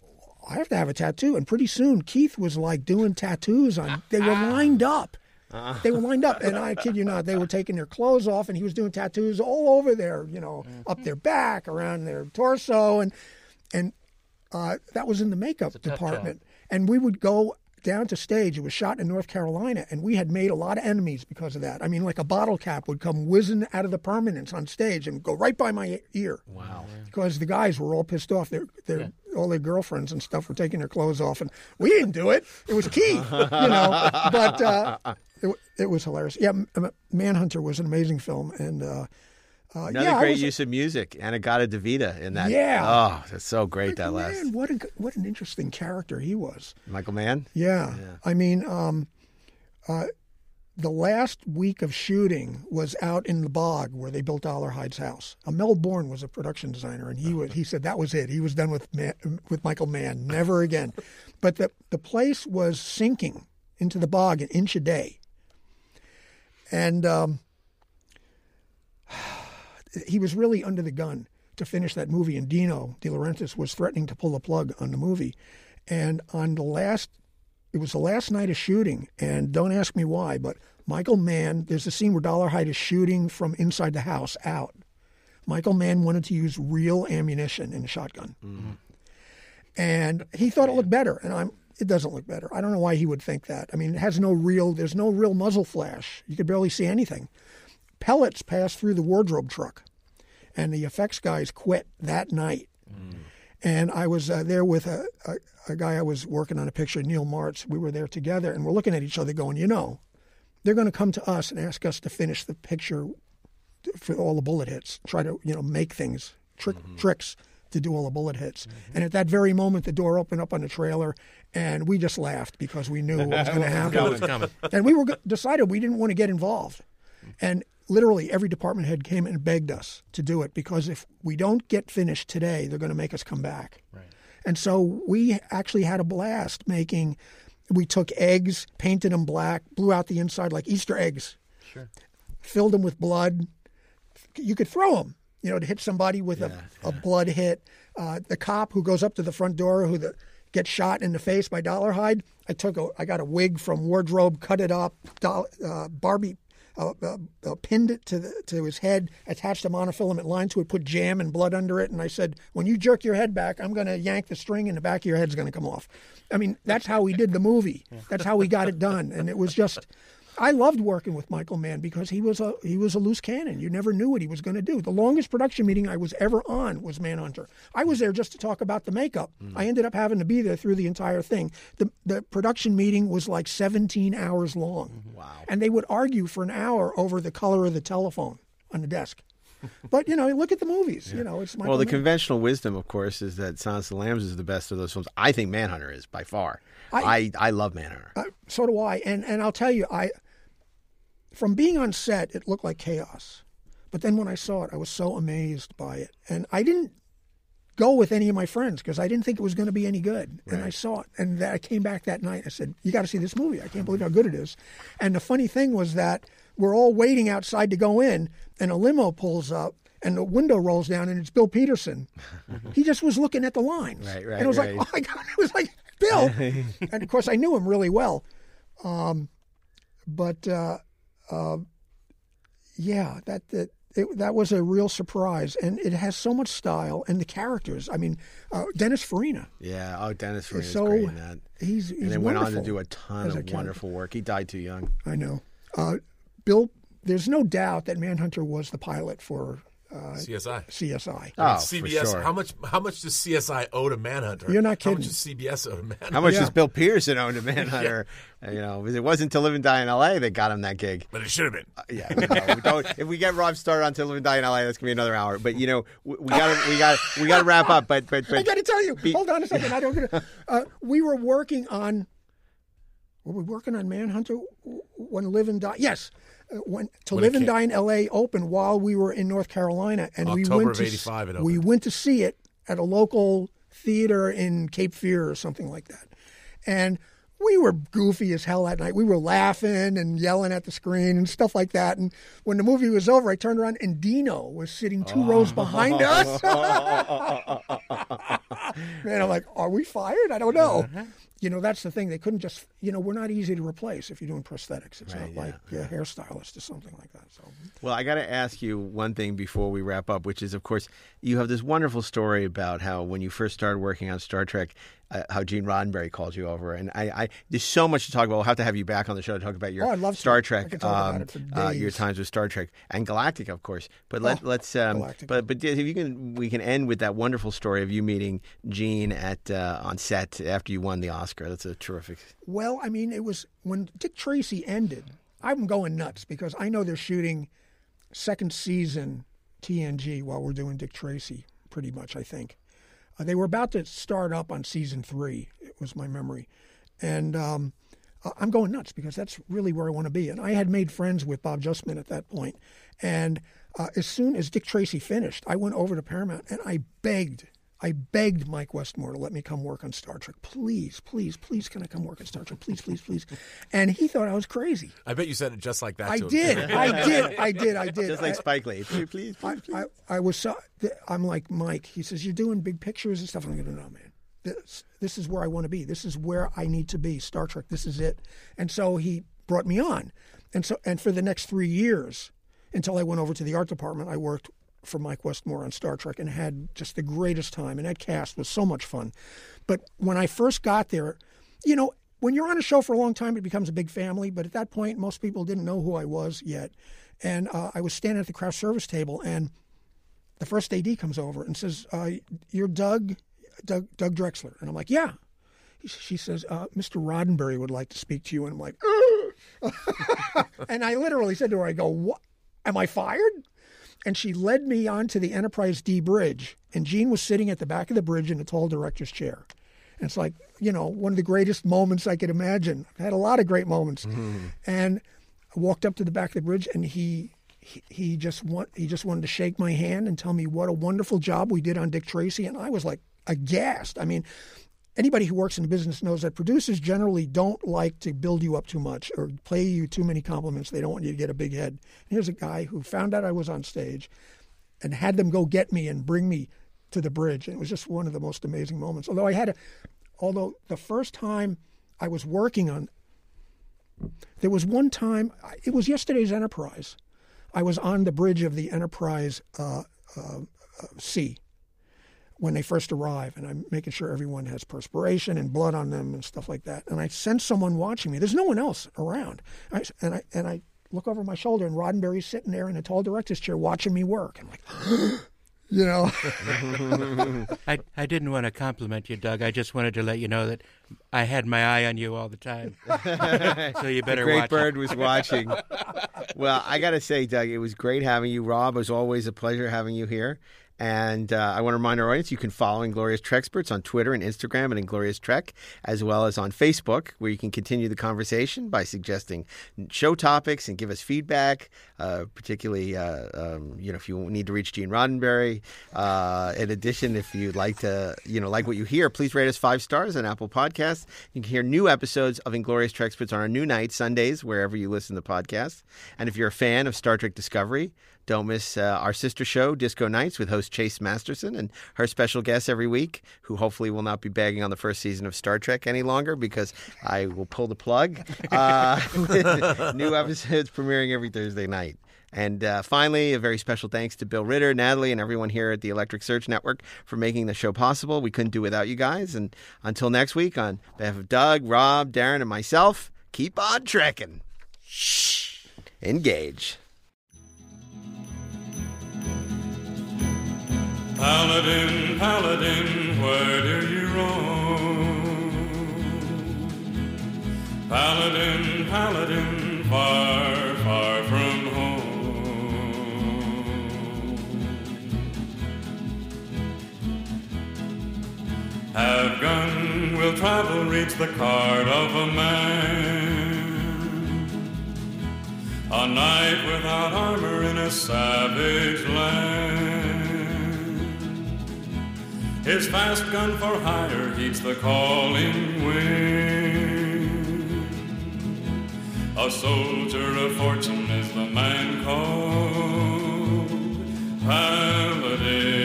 I have to have a tattoo. And pretty soon, Keith was like doing tattoos on, they were lined up. They were lined up, and I kid you not, they were taking their clothes off, and he was doing tattoos all over their, you know, up their back, around their torso, and and uh, that was in the makeup department. And we would go down to stage. It was shot in North Carolina, and we had made a lot of enemies because of that. I mean, like a bottle cap would come whizzing out of the permanence on stage and go right by my ear. Wow! Because the guys were all pissed off. Their their all their girlfriends and stuff were taking their clothes off, and we didn't do it. It was Keith, you know. But uh, it, it was hilarious. Yeah, M- M- Manhunter was an amazing film, and. Uh, uh, Another yeah, great was- use of music. In-A-Gadda-Da-Vida in that. Yeah. Oh, that's so great, that last. Man, what a what an interesting character he was. Michael Mann? Yeah. yeah. I mean, um, uh, the last week of shooting was out in the bog where they built Dollarhyde's house. Uh, Mel Bourne was a production designer, and he was he said that was it. He was done with Man, with Michael Mann, never again. but the the place was sinking into the bog an inch a day, and um, he was really under the gun to finish that movie. And Dino De Laurentiis was threatening to pull the plug on the movie. And on the last, it was the last night of shooting. And don't ask me why, but Michael Mann, there's a scene where Dollarhyde is shooting from inside the house out. Michael Mann wanted to use real ammunition in a shotgun. Mm-hmm. And he thought it looked better. And I'm, it doesn't look better. I don't know why he would think that. I mean, it has no real, there's no real muzzle flash. You could barely see anything. Pellets passed through the wardrobe truck, and the effects guys quit that night. And I was uh, there with a, a, a guy I was working on a picture, Neal Martz. We were there together, and we're looking at each other, going, you know, they're going to come to us and ask us to finish the picture for all the bullet hits, try to you know make things trick tricks to do all the bullet hits. And at that very moment, the door opened up on the trailer, and we just laughed because we knew what was going to happen. And we were decided we didn't want to get involved, and literally every department head came and begged us to do it because if we don't get finished today, they're going to make us come back. Right. And so we actually had a blast making. We took eggs, painted them black, blew out the inside like Easter eggs. Sure. Filled them with blood. You could throw them, you know, to hit somebody with a, a blood hit. Uh, the cop who goes up to the front door who the, gets shot in the face by Dollar Dollarhyde. I took a, I got a wig from wardrobe, cut it up, doll, uh, Barbie. Uh, uh, uh, pinned it to the, to his head, attached a monofilament line to it, put jam and blood under it, and I said, "When you jerk your head back, I'm going to yank the string, and the back of your head's going to come off." I mean, that's how we did the movie. That's how we got it done, and it was just. I loved working with Michael Mann because he was a he was a loose cannon. You never knew what he was going to do. The longest production meeting I was ever on was Manhunter. I was there just to talk about the makeup. I ended up having to be there through the entire thing. The the production meeting was like 17 hours long. Wow. And they would argue for an hour over the color of the telephone on the desk. but you know, look at the movies. You know, it's Michael Well, the Mann. conventional wisdom, of course, is that Silence of the Lambs is the best of those films. I think Manhunter is by far. I I- I, love Manhunter. Uh, so do I. And and I'll tell you, I from being on set, it looked like chaos. But then when I saw it, I was so amazed by it. And I didn't go with any of my friends because I didn't think it was going to be any good. And I saw it, and I came back that night. I said, "You got to see this movie. I can't believe how good it is." And the funny thing was that we're all waiting outside to go in, and a limo pulls up. And the window rolls down, and it's Bill Petersen. he just was looking at the lines, Right, right, and it was right. like, "Oh my god!" It was like Bill, and of course I knew him really well. Um, but uh, uh, yeah, that that it, that was a real surprise, and it has so much style and the characters. I mean, uh, Dennis Farina, Yeah. Oh, Dennis Farina's so great in that. he's, he's And then went on to do a ton as a of wonderful work. He died too young. I know, uh, Bill. There's no doubt that Manhunter was the pilot for uh, CSI. CSI. Oh, for CBS. sure. How much? How much does CSI owe to Manhunter? You're not kidding. How much kidding. does CBS owe to Manhunter? How much Yeah. does Bill Petersen own to Manhunter? You know, it wasn't to Live and Die in L.A. that got him that gig. But it should have been. Yeah, no, we don't, if we get Rob started on To Live and Die in L.A., that's gonna be another hour. But you know, we we got we got we got to wrap up. But but but I got to tell you. Be- hold on a second. I don't. Get uh, we were working on. Were we working on Manhunter when Live and Die? Yes, uh, when to When Live and Die in L.A. opened while we were in North Carolina, and we went to 85 we went to see it at a local theater in Cape Fear or something like that, and. We were goofy as hell that night. We were laughing and yelling at the screen and stuff like that. And when the movie was over, I turned around and Dino was sitting two rows behind us. Man, I'm like, are we fired? I don't know. You know, that's the thing. They couldn't just, you know, we're not easy to replace if you're doing prosthetics. It's not like a hairstylist or something like that. So, Well, I got to ask you one thing before we wrap up, which is, of course, you have this wonderful story about how when you first started working on Star Trek, uh, how Gene Roddenberry called you over, and I, I there's so much to talk about. We'll have to have you back on the show to talk about your Oh, to. Star I Trek, could talk about um, uh, your times with Star Trek and Galactic, of course. But let, Oh, let's, um, but but if you can, we can end with that wonderful story of you meeting Gene at uh, on set after you won the Oscar. That's a terrific. well, I mean, it was when Dick Tracy ended, I'm going nuts because I know they're shooting second season TNG while we're doing Dick Tracy, pretty much, I think. Uh, they were about to start up on season three, it was my memory. And um, uh, I'm going nuts because that's really where I want to be. And I had made friends with Bob Justman at that point. And uh, as soon as Dick Tracy finished, I went over to Paramount and I begged, I begged Mike Westmore to let me come work on Star Trek. Please, please, please, can I come work on Star Trek? Please, please, please. And he thought I was crazy. I bet you said it just like that. I to him. did, I did, I did, I did. Just like Spike Lee, please, please. I, I, I was so, I'm like Mike. He says you're doing big pictures and stuff. I'm going to know, man. This this is where I want to be. This is where I need to be. Star Trek. This is it. And so he brought me on, and so and for the next three years, until I went over to the art department, I worked for Mike Westmore on Star Trek and had just the greatest time. And that cast was so much fun. But when I first got there, you know, when you're on a show for a long time, it becomes a big family. But at that point, most people didn't know who I was yet. And uh, I was standing at the craft service table, and the first AD comes over and says, uh, "You're Doug, Doug, Doug Drexler," and I'm like, "Yeah." She says, uh, "Mr. Roddenberry would like to speak to you," and I'm like, and I literally said to her, "I go, what? Am I fired?" And she led me onto the Enterprise D bridge, and Gene was sitting at the back of the bridge in a tall director's chair. And it's like, you know, one of the greatest moments I could imagine. I had a lot of great moments. Mm-hmm. And I walked up to the back of the bridge, and he he, he just want he just wanted to shake my hand and tell me what a wonderful job we did on Dick Tracy, and I was like aghast. I mean, anybody who works in business knows that producers generally don't like to build you up too much or play you too many compliments. They don't want you to get a big head. And here's a guy who found out I was on stage and had them go get me and bring me to the bridge. And it was just one of the most amazing moments. Although I had a, although the first time I was working on, there was one time, it was yesterday's Enterprise. I was on the bridge of the Enterprise uh, uh, uh, C when they first arrive, and I'm making sure everyone has perspiration and blood on them and stuff like that. And I sense someone watching me. There's no one else around. I, and I and I look over my shoulder, and Roddenberry's sitting there in a tall director's chair watching me work. I'm like, you know, I, I didn't want to compliment you, Doug. I just wanted to let you know that I had my eye on you all the time. so you better Great watch Bird it. was watching. well, I got to say, Doug, it was great having you. Rob, it was always a pleasure having you here. And uh, I want to remind our audience you can follow Inglorious Treksperts on Twitter and Instagram at Inglorious Trek, as well as on Facebook, where you can continue the conversation by suggesting show topics and give us feedback, uh, particularly, uh, um, you know, if you need to reach Gene Roddenberry. Uh, in addition, if you'd like to, you know, like what you hear, please rate us five stars on Apple Podcasts. You can hear new episodes of Inglorious Treksperts on our new night, Sundays, wherever you listen to podcasts. And if you're a fan of Star Trek Discovery, don't miss uh, our sister show, Disco Nights, with host Chase Masterson and her special guests every week, who hopefully will not be bagging on the first season of Star Trek any longer because I will pull the plug. Uh, new episodes premiering every Thursday night. And uh, finally, a very special thanks to Bill Ritter, Natalie, and everyone here at the Electric Surge Network for making the show possible. We couldn't do without you guys. And until next week, on behalf of Doug, Rob, Daren, and myself, keep on trekking. Shh. Engage. Paladin, Paladin, where do you roam? Paladin, Paladin, far, far from home. Have gun, will travel, reach the card of a man. A knight without armor in a savage land. His fast gun for hire heeds the calling wind. A soldier of fortune is the man called Paladin.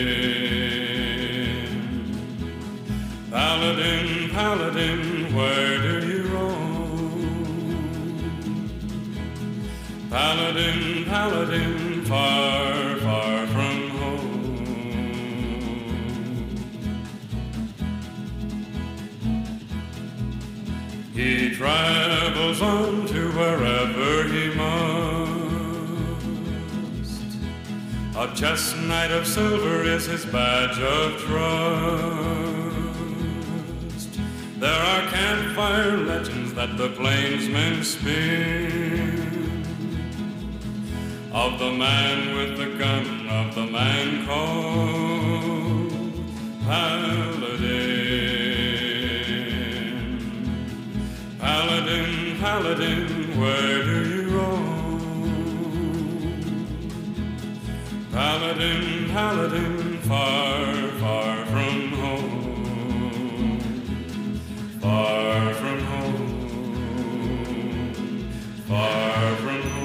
Paladin, Paladin, where do you roam? Paladin, Paladin, far, far He travels on to wherever he must. A chestnut of silver is his badge of trust. There are campfire legends that the plainsmen spin of the man with the gun, of the man called Paladin. paladin, where do you roam? Paladin, paladin, far, far from home, far from home, far from home.